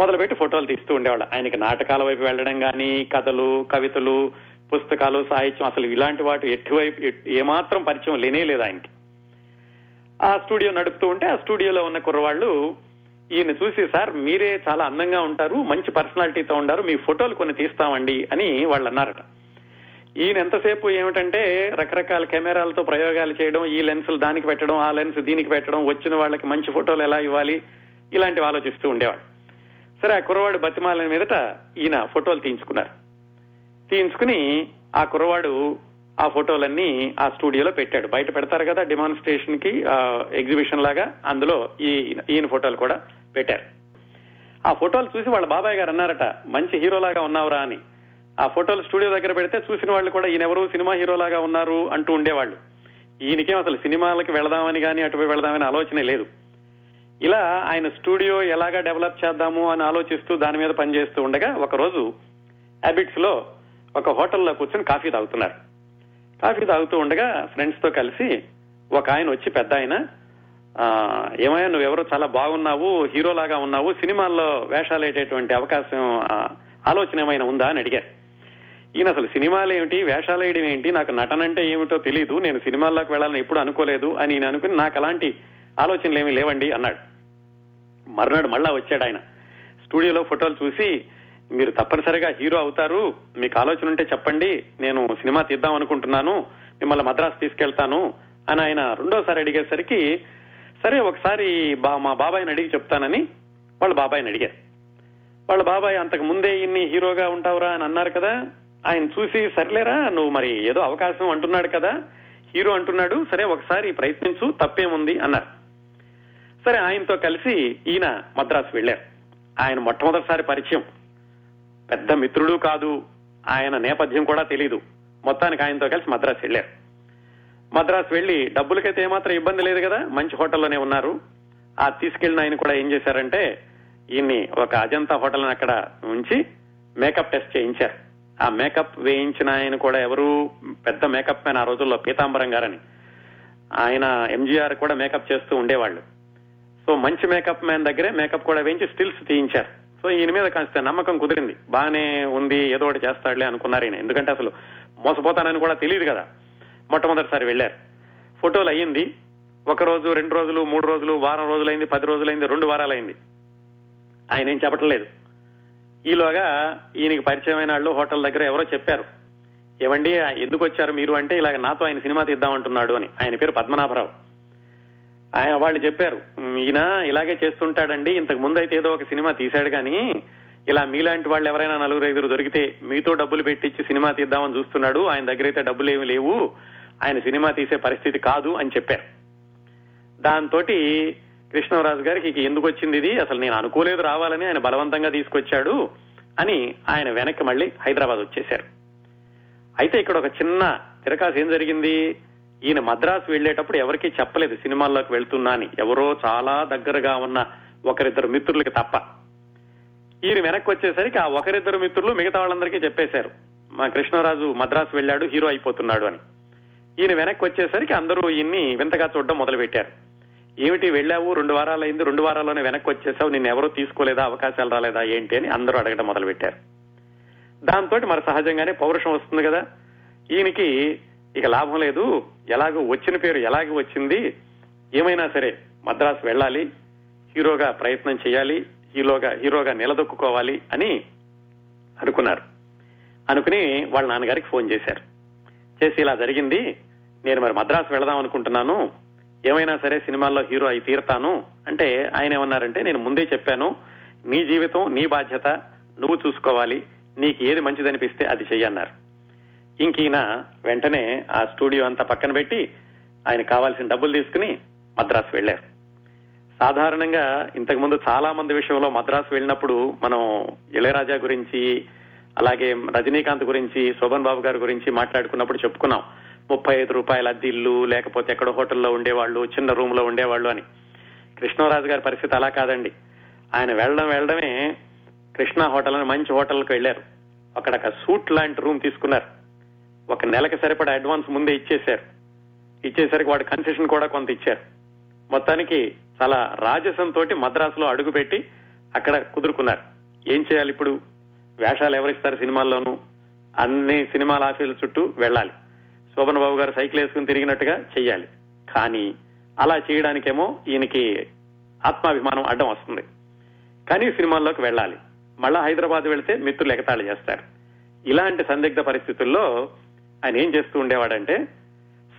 మొదలుపెట్టి ఫోటోలు తీస్తూ ఉండేవాళ్ళు. ఆయనకి నాటకాల వైపు వెళ్ళడం కానీ కథలు కవితలు పుస్తకాలు సాహిత్యం అసలు ఇలాంటి వాటి ఎటువైపు ఏమాత్రం పరిచయం లేనే లేదు ఆయనకి. ఆ స్టూడియో నడుపుతూ ఉంటే ఆ స్టూడియోలో ఉన్న కుర్రవాళ్ళు ఈయన చూసి సార్ మీరే చాలా అందంగా ఉంటారు మంచి పర్సనాలిటీతో ఉండారు మీ ఫోటోలు కొన్ని తీస్తామండి అని వాళ్ళు అన్నారట. ఈయన ఎంతసేపు ఏమిటంటే రకరకాల కెమెరాలతో ప్రయోగాలు చేయడం ఈ లెన్సులు దానికి పెట్టడం ఆ లెన్స్ దీనికి పెట్టడం వచ్చిన వాళ్ళకి మంచి ఫోటోలు ఎలా ఇవ్వాలి ఇలాంటివి ఆలోచిస్తూ ఉండేవాడు సరే ఆ కుర్రవాడు బతిమాలని మీదట ఈయన ఫోటోలు తీయించుకున్నారు. తీయించుకుని ఆ కుర్రవాడు ఆ ఫోటోలన్నీ ఆ స్టూడియోలో పెట్టాడు. బయట పెడతారు కదా డిమాన్స్ట్రేషన్కి ఎగ్జిబిషన్ లాగా అందులో ఈ ఈయన ఫోటోలు కూడా పెట్టారు. ఆ ఫోటోలు చూసి వాళ్ళ బాబాయ్ గారు అన్నారట మంచి హీరోలాగా ఉన్నావురా అని. ఆ ఫోటోలు స్టూడియో దగ్గర పెడితే చూసిన వాళ్ళు కూడా ఈయనెవరు సినిమా హీరోలాగా ఉన్నారు అంటూ ఉండేవాళ్ళు. ఈయనకేం అసలు సినిమాలకి వెళదామని కానీ అటువైపు వెళదామని ఆలోచనే లేదు. ఇలా ఆయన స్టూడియో ఎలాగా డెవలప్ చేద్దాము అని ఆలోచిస్తూ దాని మీద పనిచేస్తూ ఉండగా ఒక రోజు అబిట్స్లో ఒక హోటల్లో కూర్చొని కాఫీ తాగుతున్నారు. కాఫీ తాగుతూ ఉండగా ఫ్రెండ్స్తో కలిసి ఒక ఆయన వచ్చి పెద్ద ఆయన ఏమైనా ఏమయ్యా నువ్వెవరో చాలా బాగున్నావు హీరోలాగా ఉన్నావు సినిమాల్లో వేషాలు వేయటటువంటి అవకాశం ఆలోచన ఏమైనా ఉందా? అని అడిగారు. ఈయన అసలు సినిమాలు ఏమిటి వేషాలు వేయడం ఏంటి నాకు నటన అంటే ఏమిటో తెలియదు నేను సినిమాల్లోకి వెళ్ళాలని ఎప్పుడు అనుకోలేదు అని నేను అనుకుని నాకు అలాంటి ఆలోచనలు ఏమీ లేవండి అన్నాడు. మర్నాడు మళ్ళా వచ్చాడు ఆయన. స్టూడియోలో ఫోటోలు చూసి మీరు తప్పనిసరిగా హీరో అవుతారు. మీకు ఆలోచన ఉంటే చెప్పండి. నేను సినిమా తీద్దాం అనుకుంటున్నాను. మిమ్మల్ని మద్రాసు తీసుకెళ్తాను అని ఆయన రెండోసారి అడిగేసరికి సరే ఒకసారి బా మా బాబాయ్ని అడిగి చెప్తానని వాళ్ళ బాబాయ్ని అడిగారు. వాళ్ళ బాబాయ్ అంతకు ముందే ఇన్ని హీరోగా ఉంటావురా అని అన్నారు కదా. ఆయన చూసి సర్లేరా నువ్వు మరి ఏదో అవకాశం అంటున్నాడు కదా. హీరో అంటున్నాడు. సరే ఒకసారి ప్రయత్నించు తప్పేముంది అన్నారు. సరే ఆయనతో కలిసి ఈయన మద్రాసు వెళ్ళారు ఆయన మొట్టమొదటిసారి పరిచయం. పెద్ద మిత్రుడు కాదు. ఆయన నేపథ్యం కూడా తెలీదు. మొత్తానికి ఆయనతో కలిసి మద్రాసు వెళ్ళారు మద్రాసు వెళ్ళి డబ్బులకైతే ఏమాత్రం ఇబ్బంది లేదు కదా? మంచి హోటల్లోనే ఉన్నారు. ఆ తీసుకెళ్ళిన ఆయన కూడా ఏం చేశారంటే ఈయన్ని ఒక అజంతా హోటల్ అక్కడ ఉంచి మేకప్ టెస్ట్ చేయించారు. ఆ మేకప్ వేయించిన ఆయన కూడా ఎవరు? పెద్ద మేకప్ మ్యాన్ ఆ రోజుల్లో పీతాంబరం గారని. ఆయన ఎంజీఆర్ కూడా మేకప్ చేస్తూ ఉండేవాళ్ళు. సో మంచి మేకప్ మ్యాన్ దగ్గరే మేకప్ కూడా వేయించి స్టిల్స్ తీయించారు. సో ఈయన మీద కాస్త నమ్మకం కుదిరింది. బాగానే ఉంది ఏదో ఒకటి చేస్తాడులే అనుకున్నారు ఈయన. ఎందుకంటే అసలు మోసపోతానని కూడా తెలియదు కదా. మొట్టమొదటిసారి వెళ్ళారు. ఫోటోలు అయ్యింది. ఒక రోజు రెండు రోజులు మూడు రోజులు వారం రోజులైంది పది రోజులైంది రెండు వారాలైంది. ఆయన ఏం చెప్పట్లేదు ఈలోగా ఈయనకి పరిచయమైన వాళ్ళు హోటల్ దగ్గర ఎవరో చెప్పారు. ఏమండి ఎందుకు వచ్చారు మీరు? అంటే ఇలాగ నాతో ఆయన సినిమా తీద్దామంటున్నాడు అని. ఆయన పేరు పద్మనాభరావు. ఆయన వాళ్ళు చెప్పారు ఈయన ఇలాగే చేస్తుంటాడండి ఇంతకు ముందు అయితే ఏదో ఒక సినిమా తీశాడు కానీ ఇలా మీలాంటి వాళ్ళు ఎవరైనా నలుగురు ఐదుగురు దొరికితే మీతో డబ్బులు పెట్టించి సినిమా తీద్దామని చూస్తున్నాడు ఆయన దగ్గర అయితే డబ్బులు ఏమి లేవు ఆయన సినిమా తీసే పరిస్థితి కాదు అని చెప్పారు. దాంతో కృష్ణరాజు గారికి ఇక ఎందుకు వచ్చింది ఇది? అసలు నేను అనుకోలేదు రావాలని ఆయన బలవంతంగా తీసుకొచ్చాడు అని ఆయన వెనక్కి మళ్ళీ హైదరాబాద్ వచ్చేశారు. అయితే ఇక్కడ ఒక చిన్న తిరకాసు ఏం జరిగింది? ఈయన మద్రాసు వెళ్ళేటప్పుడు ఎవరికీ చెప్పలేదు సినిమాల్లోకి వెళ్తున్నా అని. ఎవరో చాలా దగ్గరగా ఉన్న ఒకరిద్దరు మిత్రులకి తప్ప. ఈయన వెనక్కి వచ్చేసరికి ఆ ఒకరిద్దరు మిత్రులు మిగతా వాళ్ళందరికీ చెప్పేశారు. మా కృష్ణరాజు మద్రాసు వెళ్ళాడు హీరో అయిపోతున్నాడు అని. ఈయన వెనక్కి వచ్చేసరికి అందరూ ఈయన్ని వింతగా చూడడం మొదలు పెట్టారు ఏమిటి వెళ్ళావు? రెండు వారాలు అయింది రెండు వారాల్లోనే వెనక్కి వచ్చేసావు నిన్ను ఎవరూ తీసుకోలేదా? అవకాశాలు రాలేదా? ఏంటి అని అందరూ అడగడం మొదలు పెట్టారు దాంతో మరి సహజంగానే పౌరుషం వస్తుంది కదా. ఈయనకి ఇక లాభం లేదు. ఎలాగో వచ్చిన పేరు ఎలాగ వచ్చింది. ఏమైనా సరే మద్రాసు వెళ్ళాలి. హీరోగా ప్రయత్నం చేయాలి. హీరోగా హీరోగా నిలదొక్కుకోవాలి అని అనుకున్నారు. అనుకుని వాళ్ళ నాన్నగారికి ఫోన్ చేశారు. చేసి ఇలా జరిగింది. నేను మరి మద్రాసు వెళదాం అనుకుంటున్నాను. ఏమైనా సరే సినిమాల్లో హీరో అయి తీరతాను అంటే ఆయన ఏమన్నారంటే నేను ముందే చెప్పాను. నీ జీవితం నీ బాధ్యత నువ్వు చూసుకోవాలి. నీకు ఏది మంచిదనిపిస్తే అది చెయ్యన్నారు. ఇంకీన వెంటనే ఆ స్టూడియో అంతా పక్కన పెట్టి ఆయన కావాల్సిన డబ్బులు తీసుకుని మద్రాసు వెళ్ళారు సాధారణంగా ఇంతకుముందు చాలా మంది విషయంలో మద్రాసు వెళ్ళినప్పుడు మనం ఇళయరాజా గురించి అలాగే రజనీకాంత్ గురించి శోభన్ బాబు గారి గురించి మాట్లాడుకున్నప్పుడు చెప్పుకున్నాం. ముప్పై ఐదు రూపాయల అద్దె ఇల్లు లేకపోతే ఎక్కడో హోటల్లో ఉండేవాళ్ళు చిన్న రూమ్లో ఉండేవాళ్ళు అని. కృష్ణరాజు గారి పరిస్థితి అలా కాదండి. ఆయన వెళ్ళడం వెళ్ళడమే కృష్ణ హోటల్ అని మంచి హోటల్కి వెళ్ళారు అక్కడ ఒక సూట్ లాంటి రూమ్ తీసుకున్నారు. ఒక నెలకి సరిపడా అడ్వాన్స్ ముందే ఇచ్చేశారు. ఇచ్చేసరికి వాడు కన్సెషన్ కూడా కొంత ఇచ్చారు. మొత్తానికి చాలా రాజసంతో మద్రాసులో అడుగుపెట్టి అక్కడ కుదురుకున్నారు. ఏం చేయాలి ఇప్పుడు? వేషాలు ఎవరిస్తారు సినిమాల్లోనూ? అన్ని సినిమాల ఆఫీసుల చుట్టూ వెళ్ళాలి. శోభన్ బాబు గారు సైకిల్ వేసుకుని తిరిగినట్టుగా చెయ్యాలి. కానీ అలా చేయడానికేమో ఈయనకి ఆత్మాభిమానం అడ్డం వస్తుంది. కానీ సినిమాల్లోకి వెళ్ళాలి. మళ్ళా హైదరాబాద్ వెళితే మిత్రులు ఎగతాళి చేస్తారు. ఇలాంటి సందిగ్ధ పరిస్థితుల్లో ఆయన ఏం చేస్తూ ఉండేవాడంటే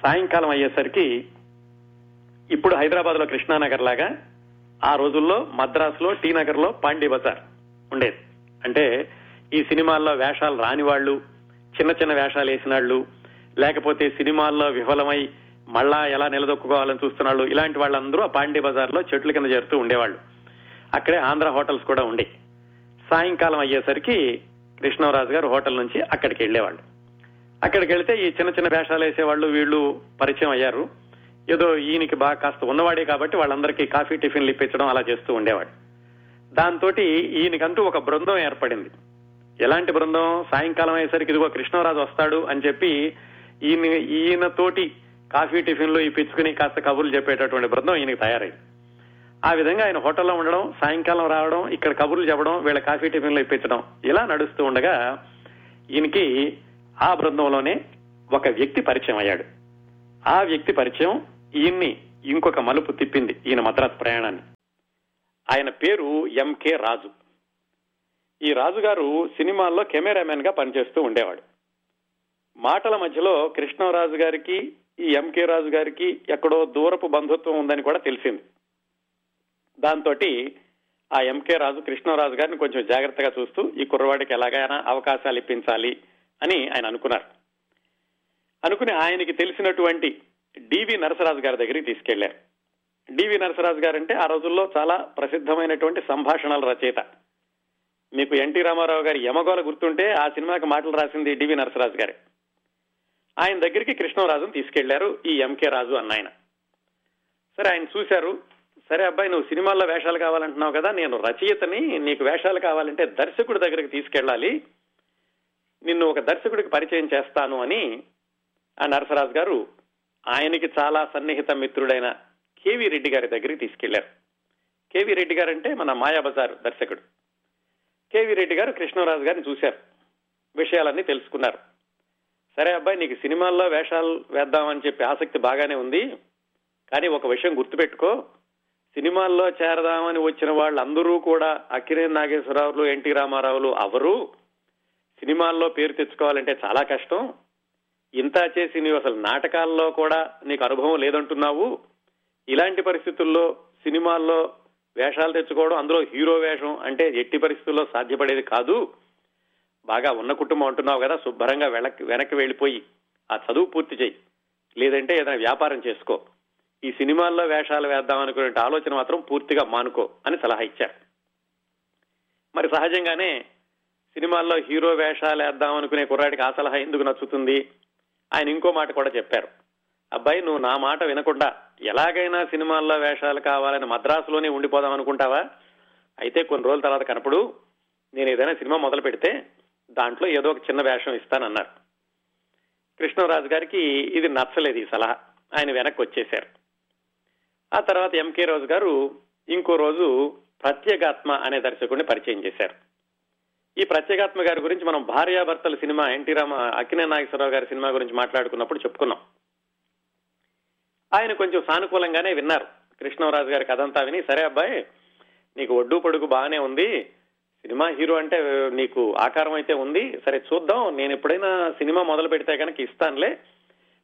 సాయంకాలం అయ్యేసరికి ఇప్పుడు హైదరాబాద్లో కృష్ణానగర్ లాగా ఆ రోజుల్లో మద్రాసులో టీ నగర్లో పాండీ బజార్ ఉండేది. అంటే ఈ సినిమాల్లో వేషాలు రాని వాళ్ళు చిన్న చిన్న వేషాలు వేసినాళ్ళు లేకపోతే సినిమాల్లో విఫలమై మళ్ళా ఎలా నిలదొక్కుకోవాలని చూస్తున్నాళ్ళు ఇలాంటి వాళ్ళందరూ ఆ పాండీ బజార్లో చెట్ల కింద చేరుతూ ఉండేవాళ్ళు. అక్కడే ఆంధ్ర హోటల్స్ కూడా ఉండే. సాయంకాలం అయ్యేసరికి కృష్ణరాజు గారు హోటల్ నుంచి అక్కడికి వెళ్ళేవాళ్ళు. అక్కడికి వెళ్తే ఈ చిన్న చిన్న వేషాలు వేసేవాళ్ళు వీళ్ళు పరిచయం అయ్యారు. ఏదో ఈయనకి బాగా కాస్త ఉన్నవాడే కాబట్టి వాళ్ళందరికీ కాఫీ టిఫిన్లు ఇప్పించడం అలా చేస్తూ ఉండేవాడు. దాంతో ఈయనకంటూ ఒక బృందం ఏర్పడింది. ఎలాంటి బృందం? సాయంకాలం అయ్యేసరికి ఇదిగో కృష్ణరాజు వస్తాడు అని చెప్పి ఈయన ఈయనతోటి కాఫీ టిఫిన్లు ఇప్పించుకుని కాస్త కబుర్లు చెప్పేటటువంటి బృందం ఈయనకి తయారైంది. ఆ విధంగా ఆయన హోటల్లో ఉండడం సాయంకాలం రావడం ఇక్కడ కబుర్లు చెప్పడం వీళ్ళ కాఫీ టిఫిన్లు ఇప్పించడం ఇలా నడుస్తూ ఉండగా ఈయనకి ఆ బృందంలోనే ఒక వ్యక్తి పరిచయం అయ్యాడు. ఆ వ్యక్తి పరిచయం ఈయన్ని ఇంకొక మలుపు తిప్పింది ఈయన మద్రాసు ప్రయాణాన్ని. ఆయన పేరు ఎంకే రాజు. ఈ రాజుగారు సినిమాల్లో కెమెరామెన్గా పనిచేస్తూ ఉండేవాడు. మాటల మధ్యలో కృష్ణరాజు గారికి ఈ ఎంకే రాజు గారికి ఎక్కడో దూరపు బంధుత్వం ఉందని కూడా తెలిసింది. దాంతో ఆ ఎంకే రాజు కృష్ణరాజు గారిని కొంచెం జాగ్రత్తగా చూస్తూ ఈ కుర్రవాడికి ఎలాగైనా అవకాశాలు ఇప్పించాలి అని ఆయన అనుకున్నారు. అనుకుని ఆయనకి తెలిసినటువంటి డివి నరసరాజు గారి దగ్గరికి తీసుకెళ్ళారు. డివి నరసరాజు గారంటే ఆ రోజుల్లో చాలా ప్రసిద్ధమైనటువంటి సంభాషణల రచయిత. మీకు ఎన్టీ రామారావు గారి యమగోల గుర్తుంటే ఆ సినిమాకి మాటలు రాసింది డివి నరసరాజు గారి. ఆయన దగ్గరికి కృష్ణరాజును తీసుకెళ్ళారు ఈ ఎంకే రాజు అన్న ఆయన. సరే ఆయన చూశారు. సరే అబ్బాయి నువ్వు సినిమాల్లో వేషాలు కావాలంటున్నావు కదా నేను రచయితని నీకు వేషాలు కావాలంటే దర్శకుడి దగ్గరికి తీసుకెళ్ళాలి. నిన్ను ఒక దర్శకుడికి పరిచయం చేస్తాను అని ఆ నరసరాజు గారు ఆయనకి చాలా సన్నిహిత మిత్రుడైన కేవీ రెడ్డి గారి దగ్గరికి తీసుకెళ్ళారు. కేవీ రెడ్డి గారు అంటే మన మాయాబజార్ దర్శకుడు. కేవీ రెడ్డి గారు కృష్ణరాజు గారిని చూశారు. విషయాలన్నీ తెలుసుకున్నారు. సరే అబ్బాయి నీకు సినిమాల్లో వేషాలు వేద్దామని చెప్పి ఆసక్తి బాగానే ఉంది. కానీ ఒక విషయం గుర్తుపెట్టుకో. సినిమాల్లో చేరదామని వచ్చిన వాళ్ళందరూ కూడా అక్కినేని నాగేశ్వరరావులు ఎన్టీ రామారావులు అవరు సినిమాల్లో పేరు తెచ్చుకోవాలంటే చాలా కష్టం. ఇంత చేసి నీవు అసలు నాటకాల్లో కూడా నీకు అనుభవం లేదంటున్నావు. ఇలాంటి పరిస్థితుల్లో సినిమాల్లో వేషాలు తెచ్చుకోవడం అందులో హీరో వేషం అంటే ఎట్టి పరిస్థితుల్లో సాధ్యపడేది కాదు. బాగా ఉన్న కుటుంబం అంటున్నావు కదా శుభ్రంగా వెనక్కి వెనక్కి వెళ్ళిపోయి ఆ చదువు పూర్తి చేయి. లేదంటే ఏదైనా వ్యాపారం చేసుకో. ఈ సినిమాల్లో వేషాలు వేద్దాం అనుకునే ఆలోచన మాత్రం పూర్తిగా మానుకో అని సలహా ఇచ్చారు. మరి సహజంగానే సినిమాల్లో హీరో వేషాలు వేద్దాం అనుకునే కుర్రాడికి ఆ సలహా ఎందుకు నచ్చుతుంది? ఆయన ఇంకో మాట కూడా చెప్పారు. అబ్బాయి నువ్వు నా మాట వినకుండా ఎలాగైనా సినిమాల్లో వేషాలు కావాలని మద్రాసులోనే ఉండిపోదాం అనుకుంటావా? అయితే కొన్ని రోజుల తర్వాత కనపడు నేను ఏదైనా సినిమా మొదలు పెడితే దాంట్లో ఏదో ఒక చిన్న వేషం ఇస్తానన్నారు. కృష్ణరాజు గారికి ఇది నచ్చలేదు ఈ సలహా. ఆయన వెనక్కి వచ్చేశారు. ఆ తర్వాత ఎంకే రాజు గారు ఇంకో రోజు ప్రత్యేగాత్మ అనే దర్శకుడిని పరిచయం చేశారు. ఈ ప్రత్యేగాత్మ గారి గురించి మనం భార్యాభర్తల సినిమా ఎన్టీ రామ అక్కినే నాగేశ్వరరావు గారి సినిమా గురించి మాట్లాడుకున్నప్పుడు చెప్పుకున్నాం. ఆయన కొంచెం సానుకూలంగానే విన్నారు. కృష్ణరాజు గారి కథంతా విని సరే అబ్బాయి నీకు ఒడ్డు పొడుగు బాగానే ఉంది. సినిమా హీరో అంటే నీకు ఆకారం అయితే ఉంది. సరే చూద్దాం నేను ఎప్పుడైనా సినిమా మొదలు పెడితే కనుక ఇస్తానులే.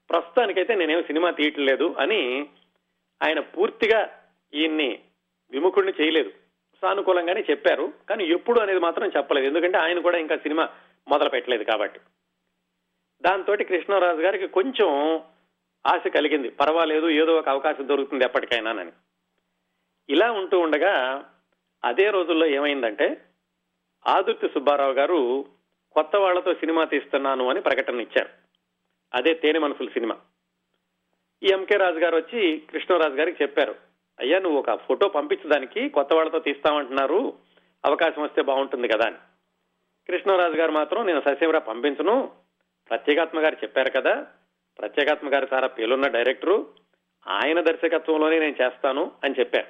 ప్రస్తుతానికైతే నేనేం సినిమా తీయట్లేదు అని ఆయన పూర్తిగా ఈయన్ని విముఖుడిని చేయలేదు. సానుకూలంగానే చెప్పారు కానీ ఎప్పుడు అనేది మాత్రం చెప్పలేదు. ఎందుకంటే ఆయన కూడా ఇంకా సినిమా మొదలు పెట్టలేదు కాబట్టి. దాంతో కృష్ణరాజు గారికి కొంచెం ఆశ కలిగింది. పర్వాలేదు ఏదో ఒక అవకాశం దొరుకుతుంది ఎప్పటికైనానని ఇలా ఉంటూ ఉండగా అదే రోజుల్లో ఏమైందంటే ఆదుర్తి సుబ్బారావు గారు కొత్త వాళ్ళతో సినిమా తీస్తున్నాను అని ప్రకటన ఇచ్చారు. అదే తేనె మనసుల సినిమా. ఈ ఎంకే రాజు గారు వచ్చి కృష్ణరాజు గారికి చెప్పారు. అయ్యా నువ్వు ఒక ఫోటో పంపించడానికి కొత్త వాళ్ళతో తీస్తామంటున్నారు అవకాశం వస్తే బాగుంటుంది కదా అని. కృష్ణరాజు గారు మాత్రం నేను ససేవరా పంపించను. ప్రత్యేకాత్మ గారు చెప్పారు కదా ప్రత్యేకాత్మ గారు చాలా పేలున్న డైరెక్టరు ఆయన దర్శకత్వంలోనే నేను చేస్తాను అని చెప్పారు.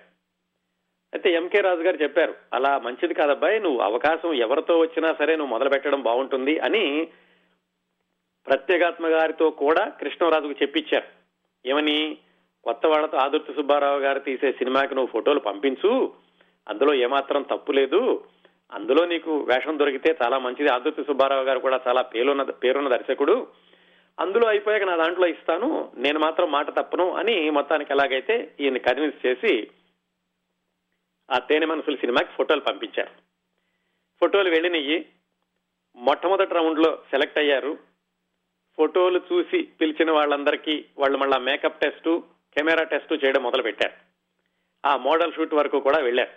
అయితే ఎంకే రాజు గారు చెప్పారు అలా మంచిది కాదబ్బాయి నువ్వు అవకాశం ఎవరితో వచ్చినా సరే నువ్వు మొదలు పెట్టడం బాగుంటుంది అని ప్రత్యేగాత్మ గారితో కూడా కృష్ణరాజుకు చెప్పించారు ఏమని? కొత్త వాళ్ళతో ఆదుర్తి సుబ్బారావు గారు తీసే సినిమాకి నువ్వు ఫోటోలు పంపించు. అందులో ఏమాత్రం తప్పు లేదు. అందులో నీకు వేషం దొరికితే చాలా మంచిది. ఆదుర్తి సుబ్బారావు గారు కూడా చాలా పేరున్న పేరున్న దర్శకుడు. అందులో అయిపోయాక నా దాంట్లో ఇస్తాను. నేను మాత్రం మాట తప్పను అని మొత్తానికి ఎలాగైతే ఈయన కన్విన్స్ చేసి ఆ తేనె మనసుల సినిమాకి ఫోటోలు పంపించారు. ఫోటోలు వెళ్ళినయ్యి. మొట్టమొదటి రౌండ్లో సెలెక్ట్ అయ్యారు. ఫోటోలు చూసి పిలిచిన వాళ్ళందరికీ వాళ్ళు మళ్ళా మేకప్ టెస్టు కెమెరా టెస్ట్ చేయడం మొదలు పెట్టారు ఆ మోడల్ షూట్ వరకు కూడా వెళ్ళారు.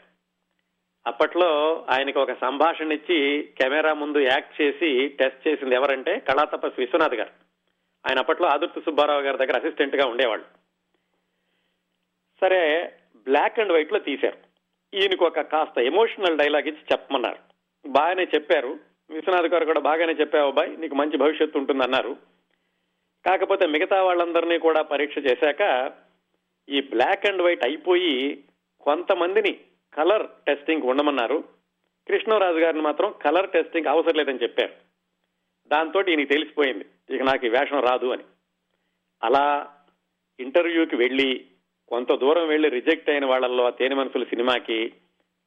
అప్పట్లో ఆయనకు ఒక సంభాషణ ఇచ్చి కెమెరా ముందు యాక్ట్ చేసి టెస్ట్ చేసింది ఎవరంటే కళాతపస్ విశ్వనాథ్ గారు. ఆయన అప్పట్లో ఆదుర్తి సుబ్బారావు గారి దగ్గర అసిస్టెంట్గా ఉండేవాళ్ళు. సరే బ్లాక్ అండ్ వైట్లో తీశారు. ఈయనకు ఒక కాస్త ఎమోషనల్ డైలాగ్ ఇచ్చి చెప్పమన్నారు. బాగానే చెప్పారు. విశ్వనాథ్ గారు కూడా బాగానే చెప్పావు అబ్బాయి నీకు మంచి భవిష్యత్తు ఉంటుందన్నారు. కాకపోతే మిగతా వాళ్ళందరినీ కూడా పరీక్ష చేశాక ఈ బ్లాక్ అండ్ వైట్ అయిపోయి కొంతమందిని కలర్ టెస్టింగ్ ఉండమన్నారు. కృష్ణరాజు గారిని మాత్రం కలర్ టెస్టింగ్ అవసరం లేదని చెప్పారు. దాంతో ఈయనకి తెలిసిపోయింది ఇక నాకు ఈ వేషం రాదు అని. అలా ఇంటర్వ్యూకి వెళ్ళి కొంత దూరం వెళ్ళి రిజెక్ట్ అయిన వాళ్ళల్లో తేనె మనసుల సినిమాకి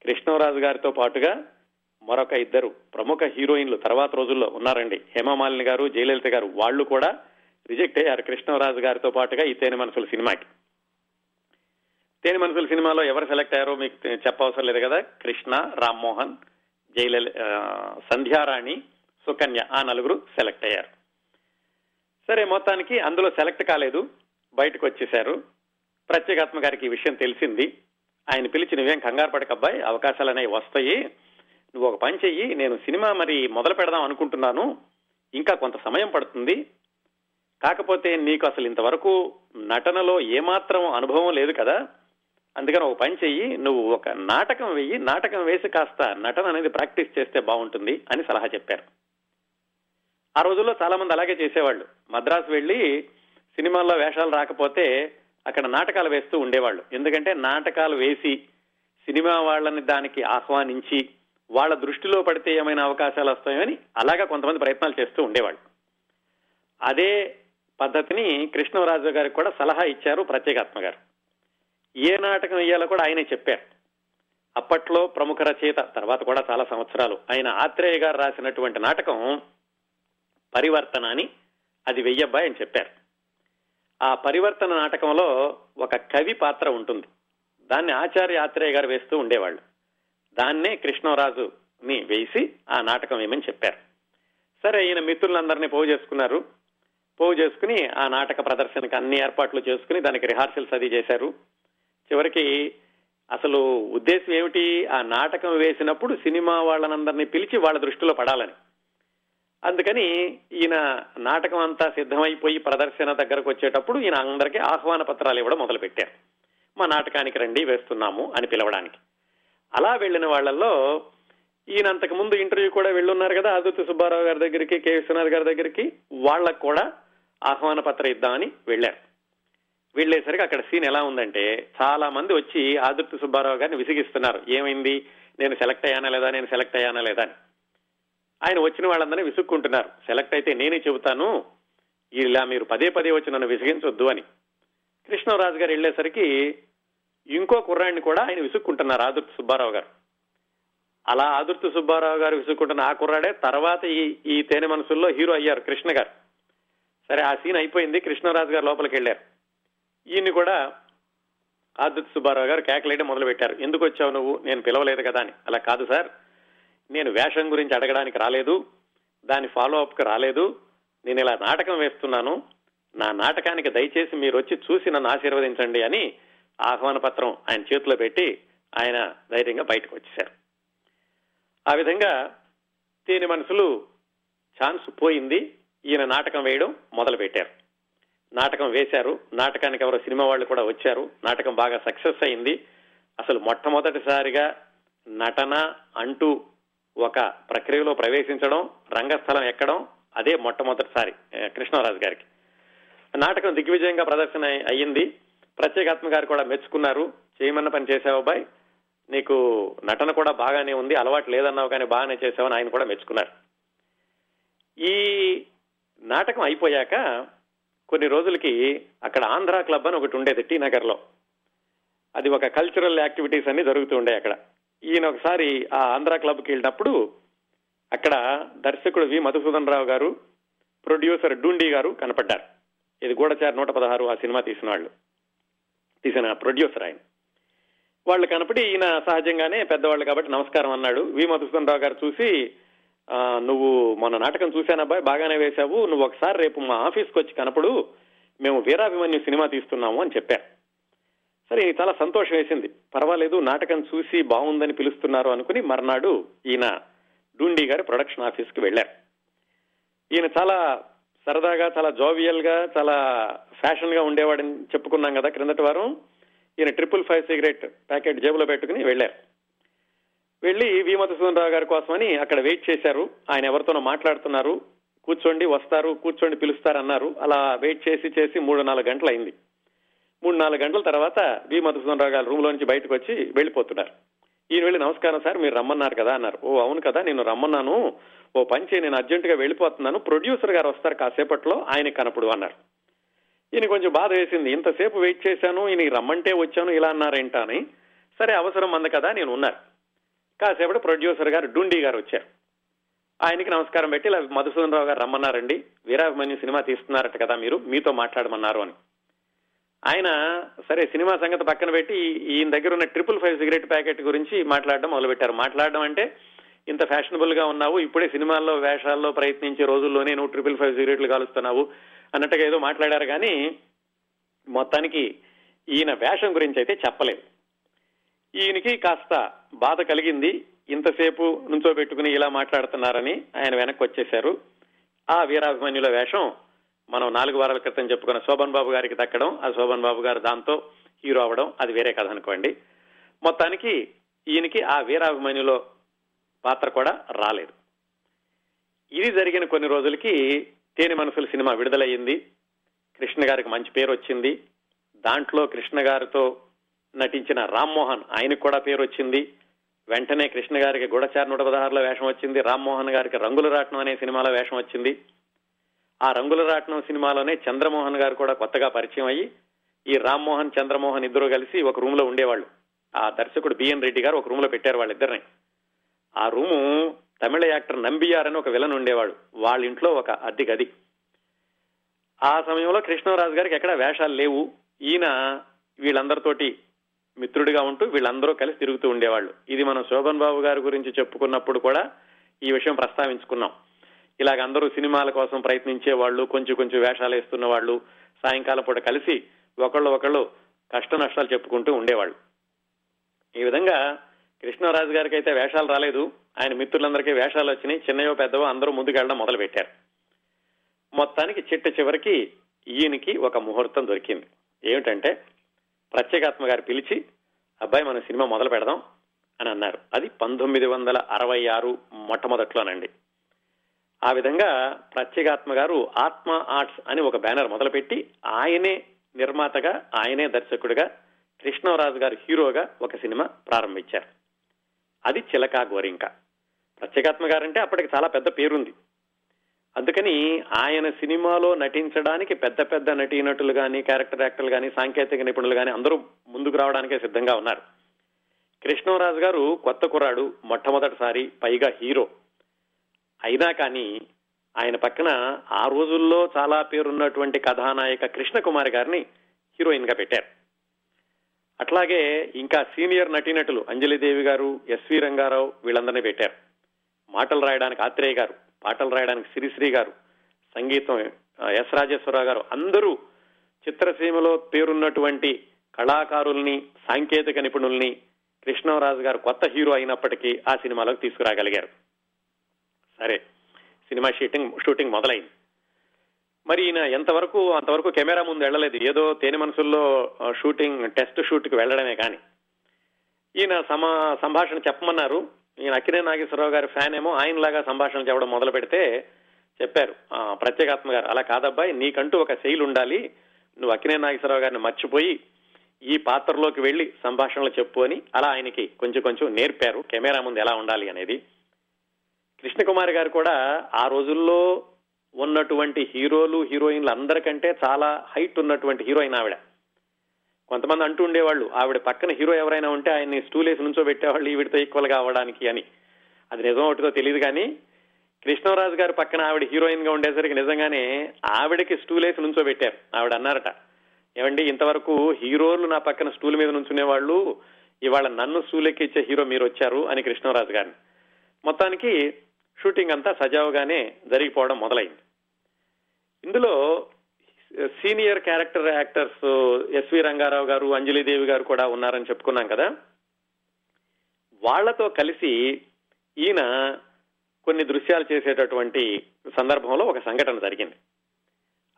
కృష్ణరాజు గారితో పాటుగా మరొక ఇద్దరు ప్రముఖ హీరోయిన్లు తర్వాత రోజుల్లో ఉన్నారండి. హేమమాలిని గారు జయలలిత గారు వాళ్ళు కూడా రిజెక్ట్ అయ్యారు కృష్ణరాజు గారితో పాటుగా ఈ తేనె మనసుల సినిమాకి. తేని మనసుల సినిమాలో ఎవరు సెలెక్ట్ అయ్యారో మీకు చెప్పవసరం లేదు కదా? కృష్ణ రామ్మోహన్ జయలలి సంధ్యారాణి సుకన్య ఆ నలుగురు సెలెక్ట్ అయ్యారు. సరే మొత్తానికి అందులో సెలెక్ట్ కాలేదు. బయటకు వచ్చేశారు ప్రత్యేకాత్మ గారికి ఈ విషయం తెలిసింది. ఆయన పిలిచి నువ్వేం కంగారు పడక అబ్బాయి అవకాశాలు అనేవి వస్తాయి. నువ్వు ఒక పని చెయ్యి నేను సినిమా మరి మొదలు పెడదాం అనుకుంటున్నాను. ఇంకా కొంత సమయం పడుతుంది. కాకపోతే నీకు అసలు ఇంతవరకు నటనలో ఏమాత్రం అనుభవం లేదు కదా? అందుకని ఒక పని చెయ్యి నువ్వు ఒక నాటకం వెయ్యి నాటకం వేసి కాస్త నటన అనేది ప్రాక్టీస్ చేస్తే బాగుంటుంది అని సలహా చెప్పారు. ఆ రోజుల్లో చాలా మంది అలాగే చేసేవాళ్ళు. మద్రాసు వెళ్ళి సినిమాల్లో వేషాలు రాకపోతే అక్కడ నాటకాలు వేస్తూ ఉండేవాళ్ళు. ఎందుకంటే నాటకాలు వేసి సినిమా వాళ్ళని దానికి ఆహ్వానించి వాళ్ళ దృష్టిలో పడితే ఏమైనా అవకాశాలు వస్తాయని అలాగా కొంతమంది ప్రయత్నాలు చేస్తూ ఉండేవాళ్ళు. అదే పద్ధతిని కృష్ణరాజు గారికి కూడా సలహా ఇచ్చారు ప్రత్యేకాత్మ గారు. ఏ నాటకం వేయాలో కూడా ఆయనే చెప్పారు. అప్పట్లో ప్రముఖ రచయిత తర్వాత కూడా చాలా సంవత్సరాలు ఆయన ఆత్రేయ గారు రాసినటువంటి నాటకం పరివర్తన అని అది వెయ్యబ్బాయి అని చెప్పారు. ఆ పరివర్తన నాటకంలో ఒక కవి పాత్ర ఉంటుంది. దాన్ని ఆచార్య ఆత్రేయ గారు వేస్తూ ఉండేవాళ్ళు. దాన్నే కృష్ణరాజుని వేసి ఆ నాటకం ఏమని చెప్పారు. సరే ఈయన మిత్రులందరినీ పోగు చేసుకున్నారు. పోగు చేసుకుని ఆ నాటక ప్రదర్శనకు అన్ని ఏర్పాట్లు చేసుకుని దానికి రిహార్సల్స్ అది చేశారు. చివరికి అసలు ఉద్దేశం ఏమిటి? ఆ నాటకం వేసినప్పుడు సినిమా వాళ్ళనందరినీ పిలిచి వాళ్ళ దృష్టిలో పడాలని. అందుకని ఈయన నాటకం అంతా సిద్ధమైపోయి ప్రదర్శన దగ్గరకు వచ్చేటప్పుడు ఈయన అందరికీ ఆహ్వాన పత్రాలు ఇవ్వడం మొదలు పెట్టారు మా నాటకానికి రండి వేస్తున్నాము అని పిలవడానికి. అలా వెళ్ళిన వాళ్ళల్లో ఈయన అంతకు ముందు ఇంటర్వ్యూ కూడా వెళ్ళున్నారు కదా అదుతి సుబ్బారావు గారి దగ్గరికి కె విశ్వనాథ్ గారి దగ్గరికి. వాళ్ళకు కూడా ఆహ్వాన పత్రం ఇద్దామని వెళ్ళారు. వెళ్ళేసరికి అక్కడ సీన్ ఎలా ఉందంటే చాలా మంది వచ్చి ఆదుర్తి సుబ్బారావు గారిని విసిగిస్తున్నారు. ఏమైంది? నేను సెలెక్ట్ అయ్యానా లేదా? నేను సెలెక్ట్ అయ్యానా లేదా అని. ఆయన వచ్చిన వాళ్ళందరినీ విసుక్కుంటున్నారు. సెలెక్ట్ అయితే నేనే చెబుతాను. ఇలా మీరు పదే పదే వచ్చి నన్ను విసిగించొద్దు అని. కృష్ణరాజు గారు వెళ్ళేసరికి ఇంకో కుర్రాడిని కూడా ఆయన విసుక్కుంటున్నారు ఆదుర్తి సుబ్బారావు గారు. అలా ఆదుర్తి సుబ్బారావు గారు విసుక్కుంటున్న ఆ కుర్రాడే తర్వాత ఈ ఈ తేనె మనసుల్లో హీరో అయ్యారు కృష్ణ గారు. సరే ఆ సీన్ అయిపోయింది. కృష్ణరాజు గారు లోపలికి వెళ్ళారు. ఈయన్ని కూడా ఆదిత్య సుబ్బారావు గారు కేకలేయడం మొదలు పెట్టారు ఎందుకు వచ్చావు నువ్వు? నేను పిలవలేదు కదా అని. అలా కాదు సార్. నేను వేషం గురించి అడగడానికి రాలేదు. దాని ఫాలో అప్ రాలేదు. నేను ఇలా నాటకం వేస్తున్నాను. నా నాటకానికి దయచేసి మీరు వచ్చి చూసి నన్ను ఆశీర్వదించండి అని ఆహ్వాన పత్రం ఆయన చేతిలో పెట్టి ఆయన ధైర్యంగా బయటకు వచ్చేశారు. ఆ విధంగా తేని మనసులు ఛాన్స్ పోయింది ఈయన నాటకం వేయడం మొదలు పెట్టారు నాటకం వేశారు. నాటకానికి ఎవరో సినిమా వాళ్ళు కూడా వచ్చారు. నాటకం బాగా సక్సెస్ అయింది. అసలు మొట్టమొదటిసారిగా నటన అంటూ ఒక ప్రక్రియలో ప్రవేశించడం రంగస్థలం ఎక్కడం అదే మొట్టమొదటిసారి కృష్ణరాజు గారికి. నాటకం దిగ్విజయంగా ప్రదర్శన అయ్యింది. ప్రత్యేకాత్మ గారు కూడా మెచ్చుకున్నారు. చేయమన్న పని చేసావు అబ్బాయి. నీకు నటన కూడా బాగానే ఉంది. అలవాటు లేదన్నావు కానీ బాగానే చేసావని ఆయన కూడా మెచ్చుకున్నారు. ఈ నాటకం అయిపోయాక కొన్ని రోజులకి అక్కడ ఆంధ్ర క్లబ్ అని ఒకటి ఉండేది టీ నగర్లో అది ఒక కల్చరల్ యాక్టివిటీస్ అన్ని జరుగుతూ ఉండే అక్కడ. ఈయన ఒకసారి ఆ ఆంధ్ర క్లబ్కి వెళ్ళినప్పుడు అక్కడ దర్శకుడు వి మధుసూదన్ రావు గారు ప్రొడ్యూసర్ డూండి గారు కనపడ్డారు. ఇది గూఢచారి నూట పదహారు ఆ సినిమా తీసిన వాళ్ళు. తీసిన ప్రొడ్యూసర్ ఆయన. వాళ్ళు కనపడి ఈయన సహజంగానే పెద్దవాళ్ళు కాబట్టి నమస్కారం అన్నాడు. వి మధుసూదన్ రావు గారు చూసి నువ్వు మొన్న నాటకం చూశానబ్బాయి బాగానే వేశావు. నువ్వు ఒకసారి రేపు మా ఆఫీస్కి వచ్చి కనపడు. మేము వీరాభిమన్యు సినిమా తీస్తున్నాము అని చెప్పారు సరే చాలా సంతోషం వేసింది. పర్వాలేదు నాటకం చూసి బాగుందని పిలుస్తున్నారు అనుకుని మర్నాడు ఈయన డూండి గారి ప్రొడక్షన్ ఆఫీస్కి వెళ్ళారు. ఈయన చాలా సరదాగా చాలా జోవియల్గా చాలా ఫ్యాషన్గా ఉండేవాడని చెప్పుకున్నాం కదా క్రిందటి వారం. ఈయన ట్రిపుల్ ఫైవ్ సిగరెట్ ప్యాకెట్ జేబులో పెట్టుకుని వెళ్ళారు. వెళ్ళి వి మధుసూదన్ రావు గారి కోసమని అక్కడ వెయిట్ చేశారు. ఆయన ఎవరితోనో మాట్లాడుతున్నారు. కూర్చోండి వస్తారు కూర్చోండి పిలుస్తారు అన్నారు అలా వెయిట్ చేసి చేసి మూడు నాలుగు గంటలు అయింది మూడు నాలుగు గంటల తర్వాత వి మధుసూదన్ రావు గారు రూమ్లో నుంచి బయటకు వచ్చి వెళ్ళిపోతున్నారు. ఈయన వెళ్ళి నమస్కారం సార్ మీరు రమ్మన్నారు కదా అన్నారు. ఓ అవును కదా నేను రమ్మన్నాను. ఓ పని చేయి నేను అర్జెంటుగా వెళ్ళిపోతున్నాను. ప్రొడ్యూసర్ గారు వస్తారు కాసేపట్లో ఆయన కనపడు అన్నారు. ఈయన కొంచెం బాధ వేసింది. ఇంతసేపు వెయిట్ చేశాను ఈయన రమ్మంటే వచ్చాను ఇలా అన్నారేంటా అని. సరే అవసరం అంది కదా నేను ఉన్నారు కాసేపటి ప్రొడ్యూసర్ గారు డుండి గారు వచ్చారు. ఆయనకి నమస్కారం పెట్టి ఇలా మధుసూదన్ రావు గారు రమ్మన్నారండి. వీరాభిమన్యు సినిమా తీస్తున్నారట కదా మీరు మీతో మాట్లాడమన్నారు అని. ఆయన సరే సినిమా సంగతి పక్కన పెట్టి ఈయన దగ్గర ఉన్న ట్రిపుల్ ఫైవ్ సిగరెట్ ప్యాకెట్ గురించి మాట్లాడడం మొదలుపెట్టారు. మాట్లాడడం అంటే ఇంత ఫ్యాషనబుల్గా ఉన్నావు ఇప్పుడే సినిమాల్లో వేషాల్లో ప్రయత్నించే రోజుల్లోనే నువ్వు ట్రిపుల్ ఫైవ్ సిగరెట్లు కాలుస్తున్నావు అన్నట్టుగా ఏదో మాట్లాడారు కానీ మొత్తానికి ఈయన వేషం గురించి అయితే చెప్పలేదు. ఈయనకి కాస్త బాధ కలిగింది. ఇంతసేపు నుంచో పెట్టుకుని ఇలా మాట్లాడుతున్నారని ఆయన వెనక్కి వచ్చేశారు ఆ వీరాభిమన్యుల వేషం మనం నాలుగు వారాల క్రితం చెప్పుకున్న శోభన్ బాబు గారికి దక్కడం ఆ శోభన్ బాబు గారు దాంతో హీరో అవడం అది వేరే కథ అనుకోండి. మొత్తానికి ఈయనకి ఆ వీరాభిమన్యులో పాత్ర కూడా రాలేదు. ఇది జరిగిన కొన్ని రోజులకి తేనె మనసుల సినిమా విడుదలయ్యింది. కృష్ణ గారికి మంచి పేరు వచ్చింది దాంట్లో కృష్ణ గారితో నటించిన రామ్మోహన్ ఆయనకు కూడా పేరు వచ్చింది. వెంటనే కృష్ణ గారికి గూఢచార నూట పదహారులో వేషం వచ్చింది. రామ్మోహన్ గారికి రంగుల రాట్నం అనే సినిమాలో వేషం వచ్చింది. ఆ రంగుల రాట్నం సినిమాలోనే చంద్రమోహన్ గారు కూడా కొత్తగా పరిచయం అయ్యి ఈ రామ్మోహన్ చంద్రమోహన్ ఇద్దరు కలిసి ఒక రూమ్లో ఉండేవాళ్ళు. ఆ దర్శకుడు బిఎన్ రెడ్డి గారు ఒక రూమ్లో పెట్టారు వాళ్ళిద్దరిని. ఆ రూము తమిళ యాక్టర్ నంబియార్ అని ఒక విలన్ ఉండేవాడు. వాళ్ళ ఇంట్లో ఒక అద్దె గది. ఆ సమయంలో కృష్ణరాజు గారికి ఎక్కడ వేషాలు లేవు. ఈయన వీళ్ళందరితోటి మిత్రుడిగా ఉంటూ వీళ్ళందరూ కలిసి తిరుగుతూ ఉండేవాళ్ళు. ఇది మనం శోభన్ బాబు గారి గురించి చెప్పుకున్నప్పుడు కూడా ఈ విషయం ప్రస్తావించుకున్నాం. ఇలాగ అందరూ సినిమాల కోసం ప్రయత్నించే వాళ్ళు కొంచెం కొంచెం వేషాలు వేస్తున్న వాళ్ళు సాయంకాలం పూట కలిసి ఒకళ్ళు ఒకళ్ళు కష్ట నష్టాలు చెప్పుకుంటూ ఉండేవాళ్ళు. ఈ విధంగా కృష్ణరాజు గారికి అయితే వేషాలు రాలేదు. ఆయన మిత్రులందరికీ వేషాలు వచ్చినాయి. చిన్నయో పెద్దవో అందరూ ముందుకెళ్ళడం మొదలు పెట్టారు మొత్తానికి చిట్ట చివరికి ఈయనకి ఒక ముహూర్తం దొరికింది. ఏమిటంటే ప్రత్యేకాత్మ గారు పిలిచి అబ్బాయి మన సినిమా మొదలు పెడదాం అని అన్నారు. అది పంతొమ్మిది వందల అరవై ఆరు మొట్టమొదట్లోనండి. ఆ విధంగా ప్రత్యేగాత్మ గారు ఆత్మ ఆర్ట్స్ అని ఒక బ్యానర్ మొదలుపెట్టి ఆయనే నిర్మాతగా ఆయనే దర్శకుడిగా కృష్ణరాజు గారు హీరోగా ఒక సినిమా ప్రారంభించారు. అది చిలకా గోరింక. ప్రత్యేకాత్మ గారంటే అప్పటికి చాలా పెద్ద పేరుంది. అందుకని ఆయన సినిమాలో నటించడానికి పెద్ద పెద్ద నటీనటులు కానీ క్యారెక్టర్ యాక్టర్లు కానీ సాంకేతిక నిపుణులు కానీ అందరూ ముందుకు రావడానికే సిద్ధంగా ఉన్నారు. కృష్ణరాజు గారు కొత్త కుర్రాడు మొట్టమొదటిసారి పైగా హీరో. అయినా కానీ ఆయన పక్కన ఆ రోజుల్లో చాలా పేరున్నటువంటి కథానాయక కృష్ణకుమారి గారిని హీరోయిన్గా పెట్టారు. అట్లాగే ఇంకా సీనియర్ నటీనటులు అంజలిదేవి గారు ఎస్వి రంగారావు వీళ్ళందరినీ పెట్టారు. మాటలు రాయడానికి ఆత్రేయ గారు. పాటలు రాయడానికి శ్రీశ్రీ గారు సంగీతం ఎస్ రాజేశ్వరరావు గారు అందరూ చిత్రసీమలో పేరున్నటువంటి కళాకారుల్ని సాంకేతిక నిపుణుల్ని కృష్ణరాజు గారు కొత్త హీరో అయినప్పటికీ ఆ సినిమాలోకి తీసుకురాగలిగారు. సరే సినిమా షూటింగ్ షూటింగ్ మొదలైంది. మరి ఈయన ఎంతవరకు అంతవరకు కెమెరా ముందు వెళ్ళలేదు. ఏదో తేనె మనసుల్లో షూటింగ్ టెస్ట్ షూట్కి వెళ్ళడమే కానీ. ఈయన సమా సంభాషణ చెప్పమన్నారు. ఈయన అక్కినే నాగేశ్వరరావు గారి ఫ్యాన్ ఏమో ఆయనలాగా సంభాషణ చెప్పడం మొదలు పెడితే చెప్పారు. ప్రత్యేకాత్మ గారు అలా కాదబ్బాయి నీకంటూ ఒక శైలి ఉండాలి. నువ్వు అక్కినే నాగేశ్వరరావు గారిని మర్చిపోయి ఈ పాత్రలోకి వెళ్ళి సంభాషణలు చెప్పు అని అలా ఆయనకి కొంచెం కొంచెం నేర్పారు. కెమెరా ముందు ఎలా ఉండాలి? అనేది. కృష్ణకుమారి గారు కూడా ఆ రోజుల్లో ఉన్నటువంటి హీరోలు హీరోయిన్లు అందరికంటే చాలా హైట్ ఉన్నటువంటి హీరోయిన్ ఆవిడ. కొంతమంది అంటూ ఉండేవాళ్ళు ఆవిడ పక్కన హీరో ఎవరైనా ఉంటే ఆయన్ని స్టూల్ వేసి నుంచో పెట్టేవాళ్ళు ఈవిడతో ఈక్వల్గా అవ్వడానికి అని. అది నిజం ఒకటితో తెలియదు కానీ కృష్ణరాజు గారు పక్కన ఆవిడ హీరోయిన్గా ఉండేసరికి నిజంగానే ఆవిడకి స్టూల్ వేసి నుంచో పెట్టారు ఆవిడ అన్నారట. ఏమండి ఇంతవరకు హీరోలు నా పక్కన స్టూల్ మీద నుంచునే వాళ్ళు ఇవాళ నన్ను స్టూల్ ఎక్కిచ్చే హీరో మీరు వచ్చారు అని కృష్ణరాజు గారిని. మొత్తానికి షూటింగ్ అంతా సజావుగానే జరిగిపోవడం మొదలైంది. ఇందులో senior character actors SV Rangarao గారు అంజలిదేవి గారు కూడా ఉన్నారని చెప్పుకున్నాం కదా. వాళ్ళతో కలిసి ఈయన కొన్ని దృశ్యాలు చేసేటటువంటి సందర్భంలో ఒక సంఘటన జరిగింది.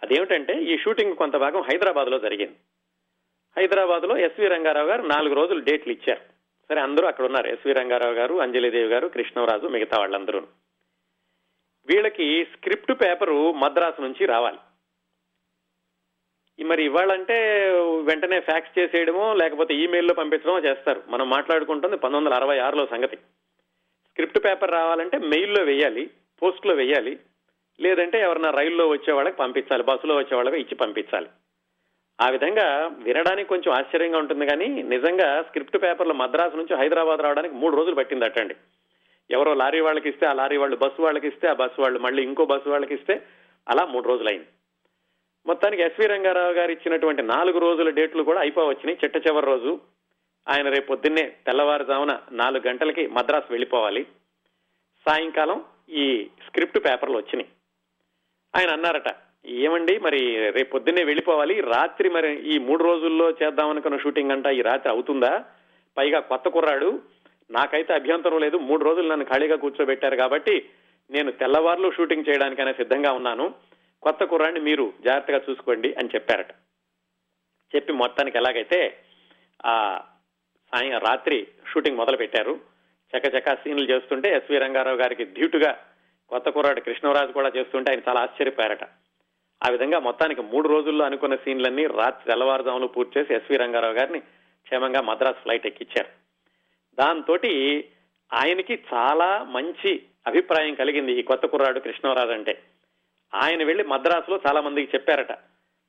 అదేమిటంటే ఈ షూటింగ్ కొంత భాగం హైదరాబాద్లో జరిగింది. హైదరాబాద్లో ఎస్వి రంగారావు గారు నాలుగు రోజులు డేట్లు ఇచ్చారు. సరే అందరూ అక్కడ ఉన్నారు. ఎస్వి రంగారావు గారు అంజలిదేవి గారు కృష్ణరాజు మిగతా వాళ్ళందరూ వీళ్ళకి స్క్రిప్ట్ పేపరు మద్రాసు నుంచి రావాలి. మరి ఇవాళంటే వెంటనే ఫ్యాక్స్ చేసేయడమో లేకపోతే ఈమెయిల్లో పంపించడమో చేస్తారు. మనం మాట్లాడుకుంటుంది పంతొమ్మిది వందల అరవై ఆరులో సంగతి. స్క్రిప్ట్ పేపర్ రావాలంటే మెయిల్లో వేయాలి పోస్ట్లో వేయాలి లేదంటే ఎవరన్నా రైల్లో వచ్చే వాళ్ళకి పంపించాలి బస్సులో వచ్చే వాళ్ళకి ఇచ్చి పంపించాలి. ఆ విధంగా వినడానికి కొంచెం ఆశ్చర్యంగా ఉంటుంది కానీ నిజంగా స్క్రిప్ట్ పేపర్లు మద్రాసు నుంచి హైదరాబాద్ రావడానికి మూడు రోజులు పట్టింది అట్టండి ఎవరో లారీ వాళ్ళకి ఇస్తే ఆ లారీ వాళ్ళు బస్సు వాళ్ళకి ఇస్తే ఆ బస్సు వాళ్ళు మళ్ళీ ఇంకో బస్సు వాళ్ళకి ఇస్తే అలా మూడు రోజులైంది. మొత్తానికి ఎస్వి రంగారావు గారు ఇచ్చినటువంటి నాలుగు రోజుల డేట్లు కూడా అయిపోవచ్చినాయి. చిట్ట చివరి రోజు ఆయన రేపు పొద్దున్నే తెల్లవారుజామున నాలుగు గంటలకి మద్రాసు వెళ్ళిపోవాలి. సాయంకాలం ఈ స్క్రిప్ట్ పేపర్లు వచ్చినాయి. ఆయన అన్నారట ఏమండి మరి రేపు పొద్దున్నే వెళ్ళిపోవాలి. రాత్రి మరి ఈ మూడు రోజుల్లో చేద్దామనుకున్న షూటింగ్ అంట ఈ రాత్రి అవుతుందా? పైగా కొత్త కుర్రాడు. నాకైతే అభ్యంతరం లేదు. మూడు రోజులు నన్ను ఖాళీగా కూర్చోబెట్టారు కాబట్టి నేను తెల్లవారులు షూటింగ్ చేయడానికైనా సిద్ధంగా ఉన్నాను. కొత్త కుర్రాన్ని మీరు జాగ్రత్తగా చూసుకోండి అని చెప్పారట. చెప్పి మొత్తానికి ఎలాగైతే ఆ సాయం రాత్రి షూటింగ్ మొదలు పెట్టారు చకచకా సీన్లు చేస్తుంటే ఎస్వి రంగారావు గారికి ధీటుగా కొత్త కుర్రాడు కృష్ణరాజు కూడా చేస్తుంటే ఆయన చాలా ఆశ్చర్యపోయారట. ఆ విధంగా మొత్తానికి మూడు రోజుల్లో అనుకున్న సీన్లన్నీ రాత్రి తెల్లవారుజాములు పూర్తి చేసి ఎస్వి రంగారావు గారిని క్షేమంగా మద్రాస్ ఫ్లైట్ ఎక్కించారు దాంతో ఆయనకి చాలా మంచి అభిప్రాయం కలిగింది ఈ కొత్త కుర్రాడు కృష్ణరాజు అంటే. ఆయన వెళ్ళి మద్రాసులో చాలా మందికి చెప్పారట.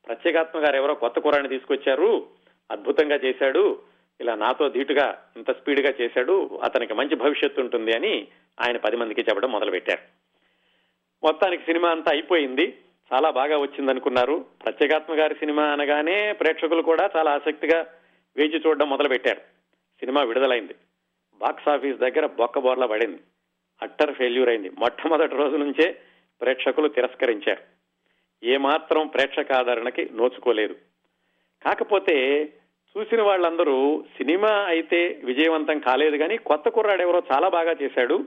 ప్రత్యేకాత్మ గారు ఎవరో కొత్త కుర్రాన్ని తీసుకొచ్చారు అద్భుతంగా చేశాడు ఇలా నాతో ధీటుగా ఇంత స్పీడ్గా చేశాడు అతనికి మంచి భవిష్యత్తు ఉంటుంది అని ఆయన పది మందికి చెప్పడం మొదలుపెట్టారు. మొత్తానికి సినిమా అంతా అయిపోయింది చాలా బాగా వచ్చింది అనుకున్నారు ప్రత్యేకాత్మ గారి సినిమా అనగానే ప్రేక్షకులు కూడా చాలా ఆసక్తిగా వేచి చూడడం మొదలుపెట్టారు. సినిమా విడుదలైంది. బాక్స్ ఆఫీస్ దగ్గర బొక్కబోర్లా పడింది. అట్టర్ ఫెయిల్యూర్ అయింది. మొట్టమొదటి రోజు నుంచే ప్రేక్షకులు తిరస్కరించారు. ఏమాత్రం ప్రేక్షక ఆదరణకి నోచుకోలేదు. కాకపోతే చూసిన వాళ్ళందరూ సినిమా అయితే విజయవంతం కాలేదు కానీ కొత్త కుర్రాడు ఎవరో చాలా బాగా చేశాడు.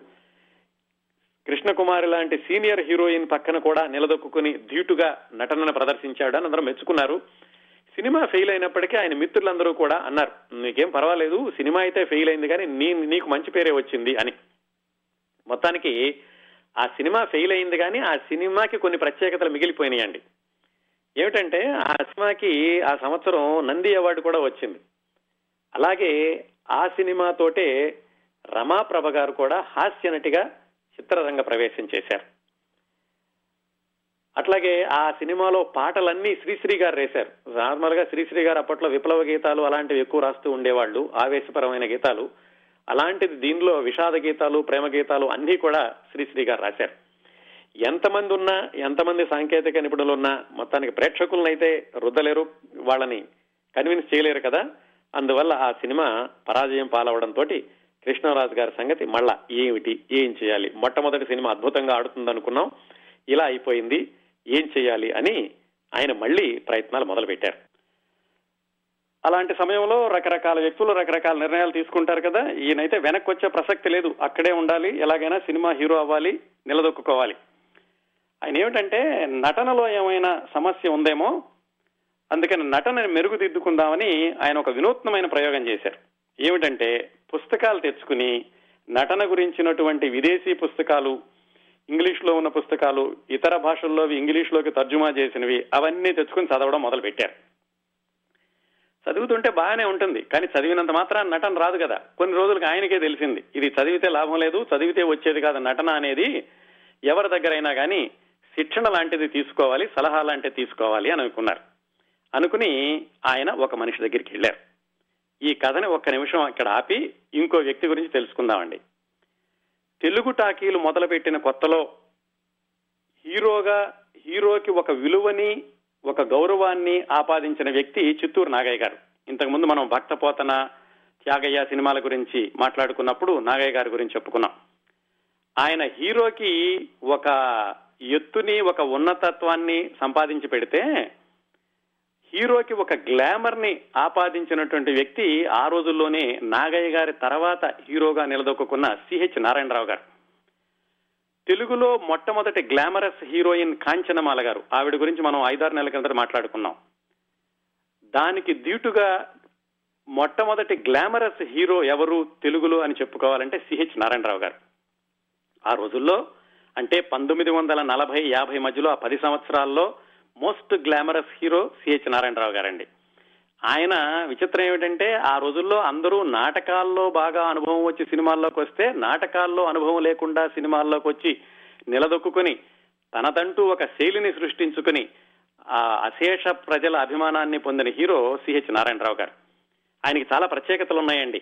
కృష్ణకుమారి లాంటి సీనియర్ హీరోయిన్ పక్కన కూడా నిలదొక్కుని ధీటుగా నటనను ప్రదర్శించాడు అని అందరూ మెచ్చుకున్నారు. సినిమా ఫెయిల్ అయినప్పటికీ ఆయన మిత్రులందరూ కూడా అన్నారు నీకేం పర్వాలేదు సినిమా అయితే ఫెయిల్ అయింది కానీ నీ నీకు మంచి పేరే వచ్చింది అని. మొత్తానికి ఆ సినిమా ఫెయిల్ అయింది కానీ ఆ సినిమాకి కొన్ని ప్రత్యేకతలు మిగిలిపోయినాయండి. ఏమిటంటే ఆ సినిమాకి ఆ సంవత్సరం నంది అవార్డు కూడా వచ్చింది. అలాగే ఆ సినిమాతోటే రమాప్రభ గారు కూడా హాస్య నటిగా చిత్రరంగ ప్రవేశం చేశారు. అట్లాగే ఆ సినిమాలో పాటలన్నీ శ్రీశ్రీ గారు వేశారు నార్మల్గా శ్రీశ్రీ గారు అప్పట్లో విప్లవ గీతాలు అలాంటివి ఎక్కువ రాస్తూ ఉండేవాళ్ళు ఆవేశపరమైన గీతాలు. అలాంటిది దీనిలో విషాద గీతాలు ప్రేమ గీతాలు అన్ని కూడా శ్రీశ్రీ గారు రాశారు. ఎంతమంది ఉన్నా ఎంతమంది సాంకేతిక నిపుణులు ఉన్నా మొత్తానికి ప్రేక్షకులనైతే రుద్దలేరు వాళ్ళని కన్విన్స్ చేయలేరు కదా. అందువల్ల ఆ సినిమా పరాజయం పాలవడంతో కృష్ణరాజు గారి సంగతి మళ్ళా ఏమిటి ఏం చేయాలి? మొట్టమొదటి సినిమా అద్భుతంగా ఆడుతుంది అనుకున్నాం ఇలా అయిపోయింది ఏం చేయాలి అని ఆయన మళ్ళీ ప్రయత్నాలు మొదలు పెట్టారు అలాంటి సమయంలో రకరకాల వ్యక్తులు రకరకాల నిర్ణయాలు తీసుకుంటారు కదా. ఈయనైతే వెనక్కి వచ్చే ప్రసక్తి లేదు. అక్కడే ఉండాలి. ఎలాగైనా సినిమా హీరో అవ్వాలి నిలదొక్కుకోవాలి. ఆయన ఏమిటంటే నటనలో ఏమైనా సమస్య ఉందేమో అందుకని నటనని మెరుగుదిద్దుకుందామని ఆయన ఒక వినూత్నమైన ప్రయోగం చేశారు. ఏమిటంటే పుస్తకాలు తెచ్చుకుని నటన గురించినటువంటి విదేశీ పుస్తకాలు ఇంగ్లీష్లో ఉన్న పుస్తకాలు ఇతర భాషల్లో ఇంగ్లీష్లోకి తర్జుమా చేసినవి అవన్నీ తెచ్చుకుని చదవడం మొదలు పెట్టారు చదువుతుంటే బాగానే ఉంటుంది కానీ చదివినంత మాత్రం నటన రాదు కదా. కొన్ని రోజులకు ఆయనకే తెలిసింది ఇది చదివితే లాభం లేదు చదివితే వచ్చేది కాదు నటన అనేది ఎవరి దగ్గరైనా కానీ శిక్షణ లాంటిది తీసుకోవాలి సలహా లాంటిది తీసుకోవాలి అని అనుకున్నారు. అనుకుని ఆయన ఒక మనిషి దగ్గరికి వెళ్ళారు. ఈ కథని ఒక్క నిమిషం ఇక్కడ ఆపి ఇంకో వ్యక్తి గురించి తెలుసుకుందామండి. తెలుగు టాకీలు మొదలుపెట్టిన కొత్తలో హీరోగా హీరోకి ఒక విలువని ఒక గౌరవాన్ని ఆపాదించిన వ్యక్తి చిత్తూరు నాగయ్య గారు. ఇంతకుముందు మనం భక్తపోతన త్యాగయ్య సినిమాల గురించి మాట్లాడుకున్నప్పుడు నాగయ్య గారి గురించి చెప్పుకున్నాం. ఆయన హీరోకి ఒక ఎత్తుని ఒక ఉన్నతత్వాన్ని సంపాదించి పెడితే హీరోకి ఒక గ్లామర్ని ఆపాదించినటువంటి వ్యక్తి ఆ రోజుల్లోనే నాగయ్య గారి తర్వాత హీరోగా నిలదొక్కున్న సిహెచ్ నారాయణరావు గారు. తెలుగులో మొట్టమొదటి గ్లామరస్ హీరోయిన్ కాంచనమాల గారు. ఆవిడ గురించి మనం ఐదారు నెలల కిందట మాట్లాడుకున్నాం. దానికి దీటుగా మొట్టమొదటి గ్లామరస్ హీరో ఎవరు తెలుగులో అని చెప్పుకోవాలంటే సిహెచ్ నారాయణరావు గారు. ఆ రోజుల్లో అంటే పంతొమ్మిది వందల నలభై యాభై మధ్యలో ఆ పది సంవత్సరాల్లో most glamorous hero CH Narayana Rao గారండి. ఆయన విచిత్రం ఏమిటంటే ఆ రోజుల్లో అందరూ నాటకాల్లో బాగా అనుభవం వచ్చి సినిమాల్లోకి వస్తే నాటకాల్లో అనుభవం లేకుండా సినిమాల్లోకి వచ్చి నిలదొక్కుని తనదంటూ ఒక శైలిని సృష్టించుకుని ఆ అశేష ప్రజల అభిమానాన్ని పొందిన హీరో సిహెచ్ నారాయణరావు గారు. ఆయనకి చాలా ప్రత్యేకతలు ఉన్నాయండి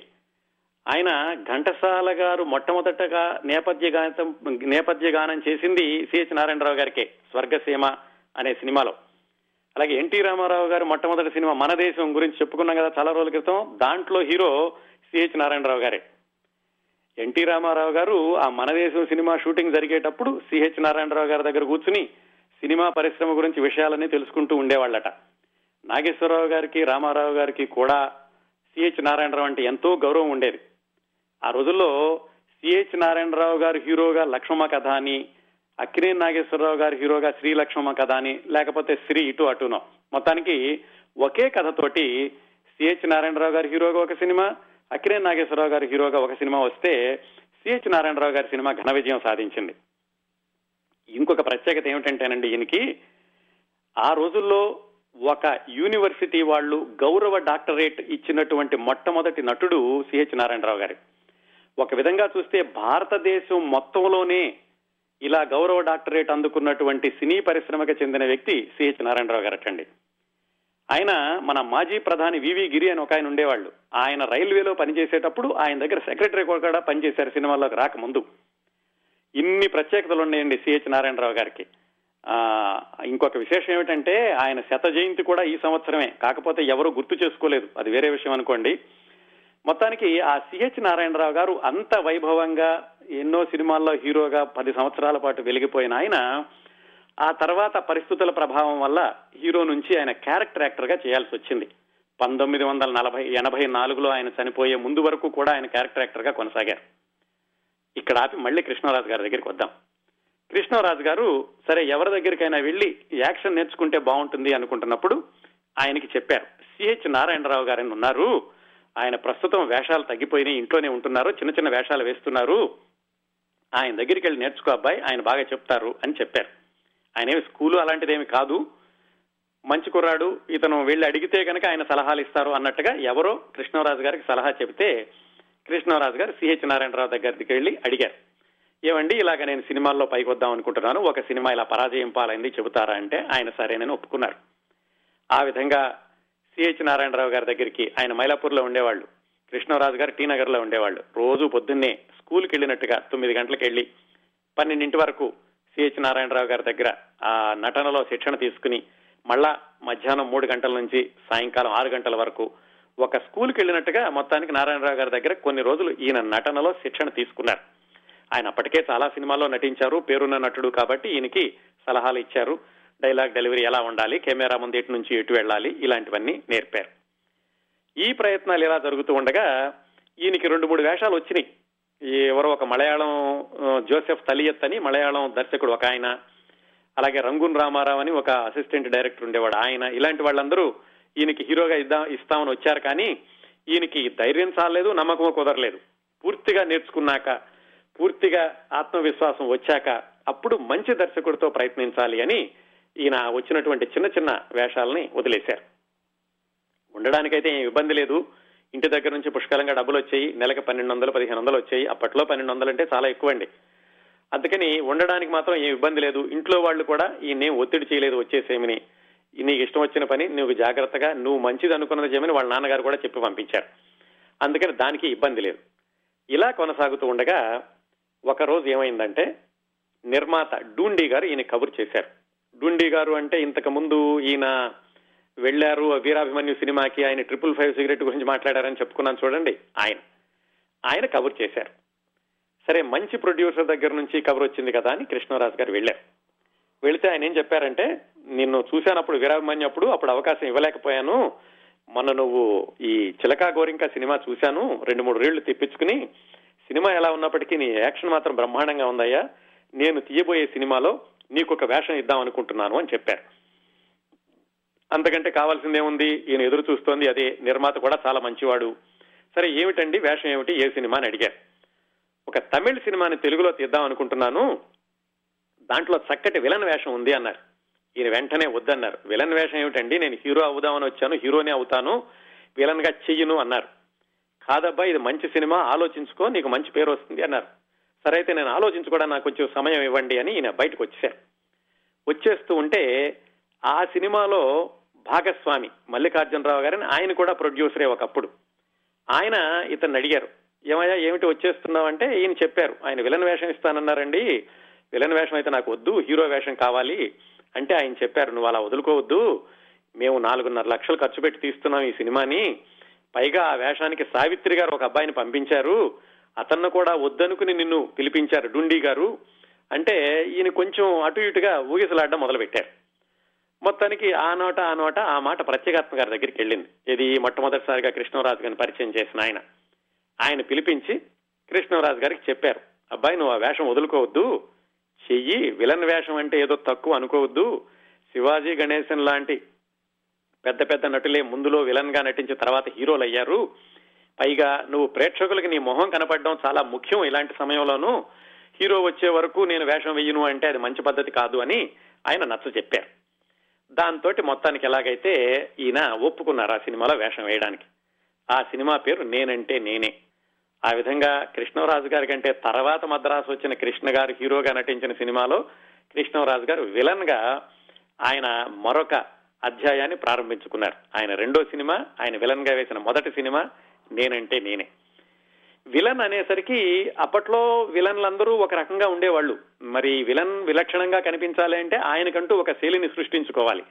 ఆయన ఘంటసాల గారు మొట్టమొదటగా నేపథ్య గానం నేపథ్య గానం చేసింది సిహెచ్ నారాయణరావు గారికే స్వర్గసీమ అనే సినిమాలో. అలాగే ఎన్టీ రామారావు గారు మొట్టమొదటి సినిమా మన దేశం గురించి చెప్పుకున్నాం కదా చాలా రోజుల క్రితం. దాంట్లో హీరో సిహెచ్ నారాయణరావు గారే. ఎన్టీ రామారావు గారు ఆ మన దేశం సినిమా షూటింగ్ జరిగేటప్పుడు సిహెచ్ నారాయణరావు గారి దగ్గర కూర్చుని సినిమా పరిశ్రమ గురించి విషయాలన్నీ తెలుసుకుంటూ ఉండేవాళ్ళట. నాగేశ్వరరావు గారికి రామారావు గారికి కూడా సిహెచ్ నారాయణరావు అంటే ఎంతో గౌరవం ఉండేది. ఆ రోజుల్లో సిహెచ్ నారాయణరావు గారు హీరోగా లక్ష్మ కథ అని అక్కినే నాగేశ్వరరావు గారి హీరోగా శ్రీ లక్ష్మమ్మ కథ అని లేకపోతే శ్రీ ఇటు అటునో. మొత్తానికి ఒకే కథతోటి సిహెచ్ నారాయణరావు గారి హీరోగా ఒక సినిమా అక్కినే నాగేశ్వరరావు గారి హీరోగా ఒక సినిమా వస్తే సిహెచ్ నారాయణరావు గారి సినిమా ఘన విజయం సాధించింది. ఇంకొక ప్రత్యేకత ఏమిటంటేనండి ఈయనకి ఆ రోజుల్లో ఒక యూనివర్సిటీ వాళ్ళు గౌరవ డాక్టరేట్ ఇచ్చినటువంటి మొట్టమొదటి నటుడు సిహెచ్ నారాయణరావు గారి. ఒక విధంగా చూస్తే భారతదేశం మొత్తంలోనే ఇలా గౌరవ డాక్టరేట్ అందుకున్నటువంటి సినీ పరిశ్రమకు చెందిన వ్యక్తి సిహెచ్ నారాయణరావు గారటండి ఆయన మన మాజీ ప్రధాని వివి గిరి అని ఒక ఆయన ఉండేవాళ్ళు. ఆయన రైల్వేలో పనిచేసేటప్పుడు ఆయన దగ్గర సెక్రటరీ కూడా పనిచేశారు సినిమాల్లోకి రాకముందు. ఇన్ని ప్రత్యేకతలు ఉన్నాయండి సిహెచ్ నారాయణరావు గారికి. ఇంకొక విశేషం ఏమిటంటే ఆయన శత జయంతి కూడా ఈ సంవత్సరమే. కాకపోతే ఎవరు గుర్తు చేసుకోలేదు. అది వేరే విషయం అనుకోండి. మొత్తానికి ఆ సిహెచ్ నారాయణరావు గారు అంత వైభవంగా ఎన్నో సినిమాల్లో హీరోగా పది సంవత్సరాల పాటు వెలిగిపోయిన ఆయన ఆ తర్వాత పరిస్థితుల ప్రభావం వల్ల హీరో నుంచి ఆయన క్యారెక్టర్ యాక్టర్గా చేయాల్సి వచ్చింది. పంతొమ్మిది వందల నలభై ఎనభై నాలుగులో ఆయన చనిపోయే ముందు వరకు కూడా ఆయన క్యారెక్టర్ యాక్టర్గా కొనసాగారు. ఇక్కడ ఆపి మళ్ళీ కృష్ణరాజు గారి దగ్గరికి వద్దాం. కృష్ణరాజు గారు సరే ఎవరి దగ్గరికైనా వెళ్ళి యాక్షన్ నేర్చుకుంటే బాగుంటుంది అనుకుంటున్నప్పుడు ఆయనకి చెప్పారు. సిహెచ్ నారాయణరావు గారని ఉన్నారు ఆయన ప్రస్తుతం వేషాలు తగ్గిపోయినాయి ఇంట్లోనే ఉంటున్నారు చిన్న చిన్న వేషాలు వేస్తున్నారు. ఆయన దగ్గరికి వెళ్ళి నేర్చుకో అబ్బాయి ఆయన బాగా చెప్తారు అని చెప్పారు. ఆయన ఏమి స్కూలు అలాంటిదేమి కాదు. మంచి కుర్రాడు ఇతను వెళ్ళి అడిగితే కనుక ఆయన సలహాలు ఇస్తారు అన్నట్టుగా ఎవరో కృష్ణరాజు గారికి సలహా చెబితే కృష్ణరాజు గారు సిహెచ్ నారాయణరావు దగ్గరికి వెళ్ళి అడిగారు. ఏమండి ఇలాగ నేను సినిమాల్లో పైకి వద్దాం అనుకుంటున్నాను ఒక సినిమా ఇలా పరాజయం పాలైంది చెబుతారా అంటే ఆయన సరేనని ఒప్పుకున్నారు. ఆ విధంగా సిహెచ్ నారాయణరావు గారి దగ్గరికి ఆయన మైలాపూర్లో ఉండేవాళ్ళు. కృష్ణరాజు గారు టీ నగర్లో ఉండేవాళ్ళు. రోజు పొద్దున్నే స్కూల్కి వెళ్ళినట్టుగా తొమ్మిది గంటలకు వెళ్ళి పన్నెండింటి వరకు సిహెచ్ నారాయణరావు గారి దగ్గర ఆ నటనలో శిక్షణ తీసుకుని మళ్ళా మధ్యాహ్నం మూడు గంటల నుంచి సాయంకాలం ఆరు గంటల వరకు ఒక స్కూల్కి వెళ్ళినట్టుగా మొత్తానికి నారాయణరావు గారి దగ్గర కొన్ని రోజులు ఈయన నటనలో శిక్షణ తీసుకున్నారు. ఆయన అప్పటికే చాలా సినిమాల్లో నటించారు పేరున్న నటుడు కాబట్టి ఈయనకి సలహాలు ఇచ్చారు. డైలాగ్ డెలివరీ ఎలా ఉండాలి కెమెరా ముందు ఎటు నుంచి ఎటు వెళ్ళాలి ఇలాంటివన్నీ నేర్పారు. ఈ ప్రయత్నాలు ఇలా జరుగుతూ ఉండగా ఈయనకి రెండు మూడు వేషాలు వచ్చినాయి. ఎవరో ఒక మలయాళం జోసెఫ్ తలియత్ అని మలయాళం దర్శకుడు ఒక ఆయన అలాగే రంగున్ రామారావు అని ఒక అసిస్టెంట్ డైరెక్టర్ ఉండేవాడు ఆయన. ఇలాంటి వాళ్ళందరూ ఈయనకి హీరోగా ఇద్దాం ఇస్తామని వచ్చారు కానీ ఈయనకి ధైర్యం చాలలేదు నమ్మకం కుదరలేదు. పూర్తిగా నేర్చుకున్నాక పూర్తిగా ఆత్మవిశ్వాసం వచ్చాక అప్పుడు మంచి దర్శకుడితో ప్రయత్నించాలి అని ఈయన వచ్చినటువంటి చిన్న చిన్న వేషాలని వదిలేశారు. ఉండడానికైతే ఏం ఇబ్బంది లేదు. ఇంటి దగ్గర నుంచి పుష్కలంగా డబ్బులు వచ్చాయి నెలకు పన్నెండు వందలు పదిహేను వందలు వచ్చాయి అప్పట్లో పన్నెండు వందలు అంటే చాలా ఎక్కువ అండి అందుకని ఉండడానికి మాత్రం ఏం ఇబ్బంది లేదు. ఇంట్లో వాళ్ళు కూడా ఈయన్నేం ఒత్తిడి చేయలేదు వచ్చేసేమని నీకు ఇష్టం వచ్చిన పని నువ్వు జాగ్రత్తగా నువ్వు మంచిది అనుకున్నది చేయమని వాళ్ళ నాన్నగారు కూడా చెప్పి పంపించారు. అందుకని దానికి ఇబ్బంది లేదు. ఇలా కొనసాగుతూ ఉండగా ఒక రోజు ఏమైందంటే నిర్మాత డూండి గారు ఈయన కబుర్ చేశారు. డూండి గారు అంటే ఇంతకు ముందు ఈయన వెళ్ళారు వీరాభిమన్యు సినిమాకి ఆయన ట్రిపుల్ ఫైవ్ సిగరెట్ గురించి మాట్లాడారని చెప్పుకున్నాను చూడండి ఆయన. ఆయన కవర్ చేశారు. సరే మంచి ప్రొడ్యూసర్ దగ్గర నుంచి కవర్ వచ్చింది కదా అని కృష్ణరాజు గారు వెళ్ళారు. వెళితే ఆయన ఏం చెప్పారంటే నిన్ను చూశానప్పుడు వీరాభిమన్యు అప్పుడు అప్పుడు అవకాశం ఇవ్వలేకపోయాను. మొన్న నువ్వు ఈ చిలకా గోరింక సినిమా చూశాను రెండు మూడు రీళ్ళు తెప్పించుకుని. సినిమా ఎలా ఉన్నప్పటికీ నీ యాక్షన్ మాత్రం బ్రహ్మాండంగా ఉందయ్యా. నేను తీయబోయే సినిమాలో నీకు ఒక వేషం ఇద్దాం అనుకుంటున్నాను అని చెప్పారు. అంతకంటే కావాల్సిందేముంది? ఈయన ఎదురు చూస్తోంది అదే నిర్మాత కూడా చాలా మంచివాడు. సరే ఏమిటండి వేషం ఏమిటి? ఏ సినిమా అని అడిగారు. ఒక తమిళ సినిమాని తెలుగులో తీద్దాం అనుకుంటున్నాను. దాంట్లో చక్కటి విలన్ వేషం ఉంది అన్నారు. ఈయన వెంటనే వద్దన్నారు. విలన్ వేషం ఏమిటండి? నేను హీరో అవుదామని వచ్చాను హీరోనే అవుతాను విలన్గా చెయ్యను అన్నారు. కాదబ్బా ఇది మంచి సినిమా ఆలోచించుకో నీకు మంచి పేరు వస్తుంది అన్నారు. సరే అయితే నేను ఆలోచించుకోవడానికి నాకు కొంచెం సమయం ఇవ్వండి అని ఈయన బయటకు వచ్చేశారు. వచ్చేస్తూ ఉంటే ఆ సినిమాలో భాగస్వామి మల్లికార్జునరావు గారని ఆయన కూడా ప్రొడ్యూసరే ఒకప్పుడు. ఆయన ఇతన్ని అడిగారు ఏమయ్యా ఏమిటి వచ్చేస్తున్నావు? అంటే ఈయన చెప్పారు ఆయన విలన్ వేషం ఇస్తానన్నారండి. విలన్ వేషం అయితే నాకు వద్దు హీరో వేషం కావాలి. అంటే ఆయన చెప్పారు నువ్వు అలా వదులుకోవద్దు. మేము నాలుగున్నర లక్షలు ఖర్చు పెట్టి తీస్తున్నాం ఈ సినిమాని. పైగా ఆ వేషానికి సావిత్రి గారు ఒక అబ్బాయిని పంపించారు. అతన్ని కూడా వద్దనుకుని నిన్ను పిలిపించారు డుండి గారు. అంటే ఈయన కొంచెం అటు ఇటుగా ఊగిసలాడడం మొదలుపెట్టారు. మొత్తానికి ఆ నోట ఆ నోట ఆ మాట ప్రత్యేగాత్మ గారి దగ్గరికి వెళ్ళింది. ఇది మొట్టమొదటిసారిగా కృష్ణరాజు గారిని పరిచయం చేసిన ఆయన? ఆయన పిలిపించి కృష్ణరాజు గారికి చెప్పారు. అబ్బాయి నువ్వు ఆ వేషం వదులుకోవద్దు. చెయ్యి విలన్ వేషం అంటే ఏదో తక్కువ అనుకోవద్దు. శివాజీ గణేశన్ లాంటి పెద్ద పెద్ద నటులే ముందులో విలన్గా నటించిన తర్వాత హీరోలు అయ్యారు పైగా నువ్వు ప్రేక్షకులకి నీ మొహం కనపడడం చాలా ముఖ్యం ఇలాంటి సమయంలోనూ. హీరో వచ్చే వరకు నేను వేషం వెయ్యను అంటే అది మంచి పద్ధతి కాదు అని ఆయన నచ్చ చెప్పారు. దాంతో మొత్తానికి ఎలాగైతే ఈయన ఒప్పుకున్నారు ఆ సినిమాలో వేషం వేయడానికి. ఆ సినిమా పేరు నేనంటే నేనే. ఆ విధంగా కృష్ణరాజు గారి కంటే తర్వాత మద్రాసు వచ్చిన కృష్ణ గారు హీరోగా నటించిన సినిమాలో కృష్ణరాజు గారు విలన్గా ఆయన మరొక అధ్యాయాన్ని ప్రారంభించుకున్నారు. ఆయన రెండో సినిమా ఆయన విలన్గా వేసిన మొదటి సినిమా నేనంటే నేనే. విలన్ అనేసరికి అప్పట్లో విలన్లందరూ ఒక రకంగా ఉండేవాళ్ళు. మరి విలన్ విలక్షణంగా కనిపించాలి అంటే ఆయనకంటూ ఒక శైలిని సృష్టించుకోవాలి.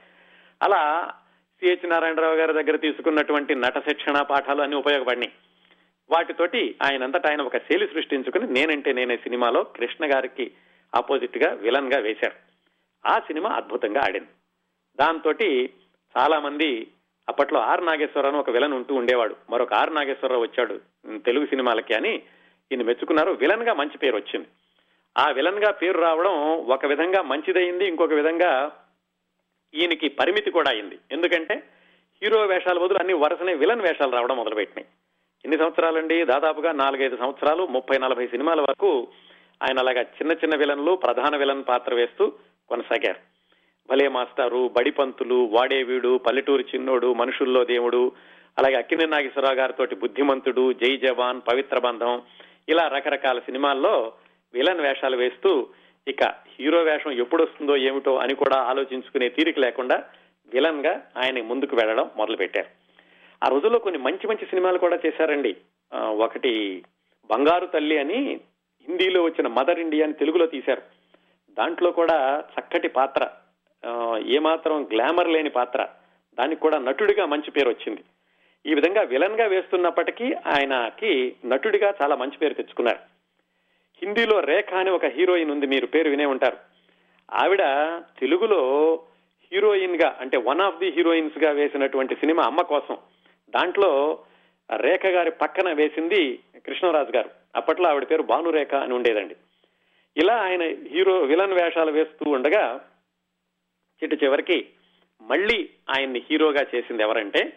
అలా సిహెచ్ నారాయణరావు గారి దగ్గర తీసుకున్నటువంటి నట శిక్షణ పాఠాలు అన్ని ఉపయోగపడినాయి. వాటితోటి ఆయనంతటా ఆయన ఒక శైలి సృష్టించుకుని నేనంటే నేనే సినిమాలో కృష్ణ గారికి ఆపోజిట్గా విలన్గా వేశారు. ఆ సినిమా అద్భుతంగా ఆడింది. దాంతో చాలా మంది అప్పట్లో ఆర్ నాగేశ్వరరావు ఒక విలన్ ఉంటూ ఉండేవాడు. మరొక ఆర్ నాగేశ్వరరావు వచ్చాడు తెలుగు సినిమాలకి అని ఈయన మెచ్చుకున్నారు. విలన్గా మంచి పేరు వచ్చింది. ఆ విలన్గా పేరు రావడం ఒక విధంగా మంచిదయింది ఇంకొక విధంగా ఈయనకి పరిమితి కూడా అయింది. ఎందుకంటే హీరో వేషాల బదులు అన్ని వరుసనే విలన్ వేషాలు రావడం మొదలుపెట్టినాయి. ఎన్ని సంవత్సరాలండి? దాదాపుగా నాలుగైదు సంవత్సరాలు ముప్పై నలభై సినిమాల వరకు ఆయన అలాగా చిన్న చిన్న విలన్లు ప్రధాన విలన్ పాత్ర వేస్తూ కొనసాగారు. భలే మాస్టారు బడిపంతులు వాడేవీడు పల్లెటూరు చిన్నోడు మనుషుల్లో దేవుడు అలాగే అక్కినే నాగేశ్వరరావు గారితో బుద్ధిమంతుడు జై జవాన్ పవిత్ర బంధం ఇలా రకరకాల సినిమాల్లో విలన్ వేషాలు వేస్తూ ఇక హీరో వేషం ఎప్పుడు వస్తుందో ఏమిటో అని కూడా ఆలోచించుకునే తీరిక లేకుండా విలన్గా ఆయన ముందుకు వెళ్ళడం మొదలుపెట్టారు. ఆ రోజుల్లో కొన్ని మంచి మంచి సినిమాలు కూడా చేశారండి. ఒకటి బంగారు తల్లి అని హిందీలో వచ్చిన మదర్ ఇండియా అని తెలుగులో తీశారు. దాంట్లో కూడా చక్కటి పాత్ర. ఏమాత్రం గ్లామర్ లేని పాత్ర. దానికి కూడా నటుడిగా మంచి పేరు వచ్చింది. ఈ విధంగా విలన్గా వేస్తున్నప్పటికీ ఆయనకి నటుడిగా చాలా మంచి పేరు తెచ్చుకున్నారు. హిందీలో రేఖ అని ఒక హీరోయిన్ ఉంది మీరు పేరు వినే ఉంటారు. ఆవిడ తెలుగులో హీరోయిన్గా అంటే వన్ ఆఫ్ ది హీరోయిన్స్గా వేసినటువంటి సినిమా అమ్మ కోసం. దాంట్లో రేఖ గారి పక్కన వేసింది కృష్ణరాజు గారు. అప్పట్లో ఆవిడ పేరు భానురేఖ అని ఉండేదండి. ఇలా ఆయన హీరో విలన్ వేషాలు వేస్తూ ఉండగా చిట్టు చివరికి మళ్ళీ ఆయన్ని హీరోగా చేసింది ఎవరంటే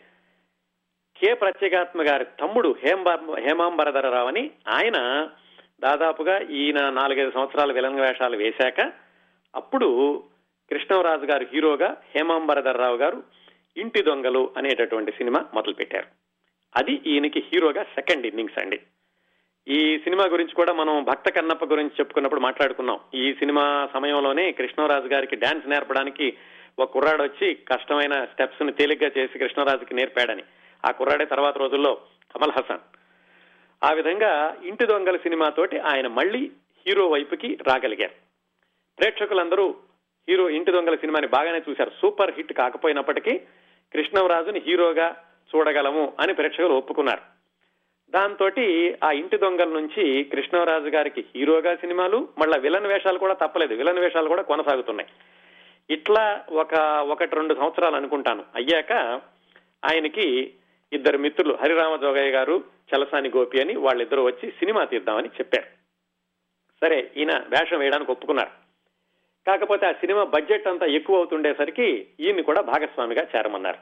కె ప్రత్యేగాత్మ గారి తమ్ముడు హేంబా హేమాంబరధరరావు అని ఆయన దాదాపుగా ఈయన నాలుగైదు సంవత్సరాల విలన్ వేషాలు వేశాక అప్పుడు కృష్ణవరాజు గారు హీరోగా హేమాంబరధరరావు గారు ఇంటి దొంగలు అనేటటువంటి సినిమా మొదలుపెట్టారు. అది ఈయనకి హీరోగా సెకండ్ ఇన్నింగ్స్ అండి. ఈ సినిమా గురించి కూడా మనం భక్త కన్నప్ప గురించి చెప్పుకున్నప్పుడు మాట్లాడుకున్నాం. ఈ సినిమా సమయంలోనే కృష్ణరాజు గారికి డాన్స్ నేర్పడానికి ఒక కుర్రాడు వచ్చి కష్టమైన స్టెప్స్ని తేలిగ్గా చేసి కృష్ణరాజుకి నేర్పాడని. ఆ కుర్రాడే తర్వాత రోజుల్లో కమల్ హసన్. ఆ విధంగా ఇంటి దొంగల సినిమాతోటి ఆయన మళ్ళీ హీరో వైపుకి రాగలిగారు. ప్రేక్షకులందరూ హీరో ఇంటి దొంగల సినిమాని బాగానే చూశారు. సూపర్ హిట్ కాకపోయినప్పటికీ కృష్ణరాజుని హీరోగా చూడగలము అని ప్రేక్షకులు ఒప్పుకున్నారు. దాంతో ఆ ఇంటి దొంగల నుంచి కృష్ణరాజు గారికి హీరోగా సినిమాలు మళ్ళా విలన్ వేషాలు కూడా తప్పలేదు. విలన్ వేషాలు కూడా కొనసాగుతున్నాయి. ఇట్లా ఒక ఒకటి రెండు సంవత్సరాలు అనుకుంటాను. అయ్యాక ఆయనకి ఇద్దరు మిత్రులు హరిరామ జోగయ్య గారు చలసాని గోపి అని వాళ్ళిద్దరూ వచ్చి సినిమా తీద్దామని చెప్పారు. సరే ఈయన వేషం వేయడానికి ఒప్పుకున్నారు. కాకపోతే ఆ సినిమా బడ్జెట్ అంతా ఎక్కువ అవుతుండేసరికి ఈయన్ని కూడా భాగస్వామిగా చేరమన్నారు.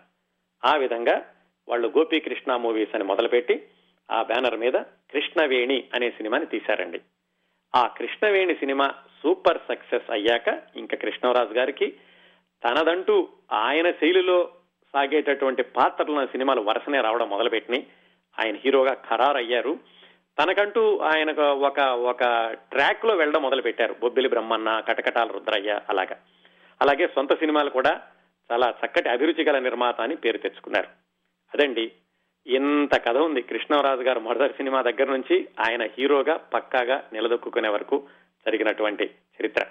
ఆ విధంగా వాళ్ళు గోపీకృష్ణ మూవీస్ అని మొదలుపెట్టి ఆ బ్యానర్ మీద కృష్ణవేణి అనే సినిమాని తీశారండి. ఆ కృష్ణవేణి సినిమా సూపర్ సక్సెస్ అయ్యాక ఇంకా కృష్ణరాజు గారికి తనదంటూ ఆయన శైలిలో సాగేటటువంటి పాత్రలను సినిమాలు వరుసనే రావడం మొదలుపెట్టినాయి. ఆయన హీరోగా ఖరారయ్యారు. తనకంటూ ఆయన ఒక ఒక ట్రాక్లో వెళ్ళడం మొదలు పెట్టారు బొబ్బిలి బ్రహ్మన్న కటకటాల రుద్రయ్య అలాగా. అలాగే సొంత సినిమాలు కూడా చాలా చక్కటి అభిరుచి గల నిర్మాత అని పేరు తెచ్చుకున్నారు. అదండి ఇంత కథ ఉంది. కృష్ణరాజు గారు మొదటి సినిమా దగ్గర నుంచి ఆయన హీరోగా పక్కాగా నిలదొక్కునే వరకు జరిగినటువంటి చరిత్ర.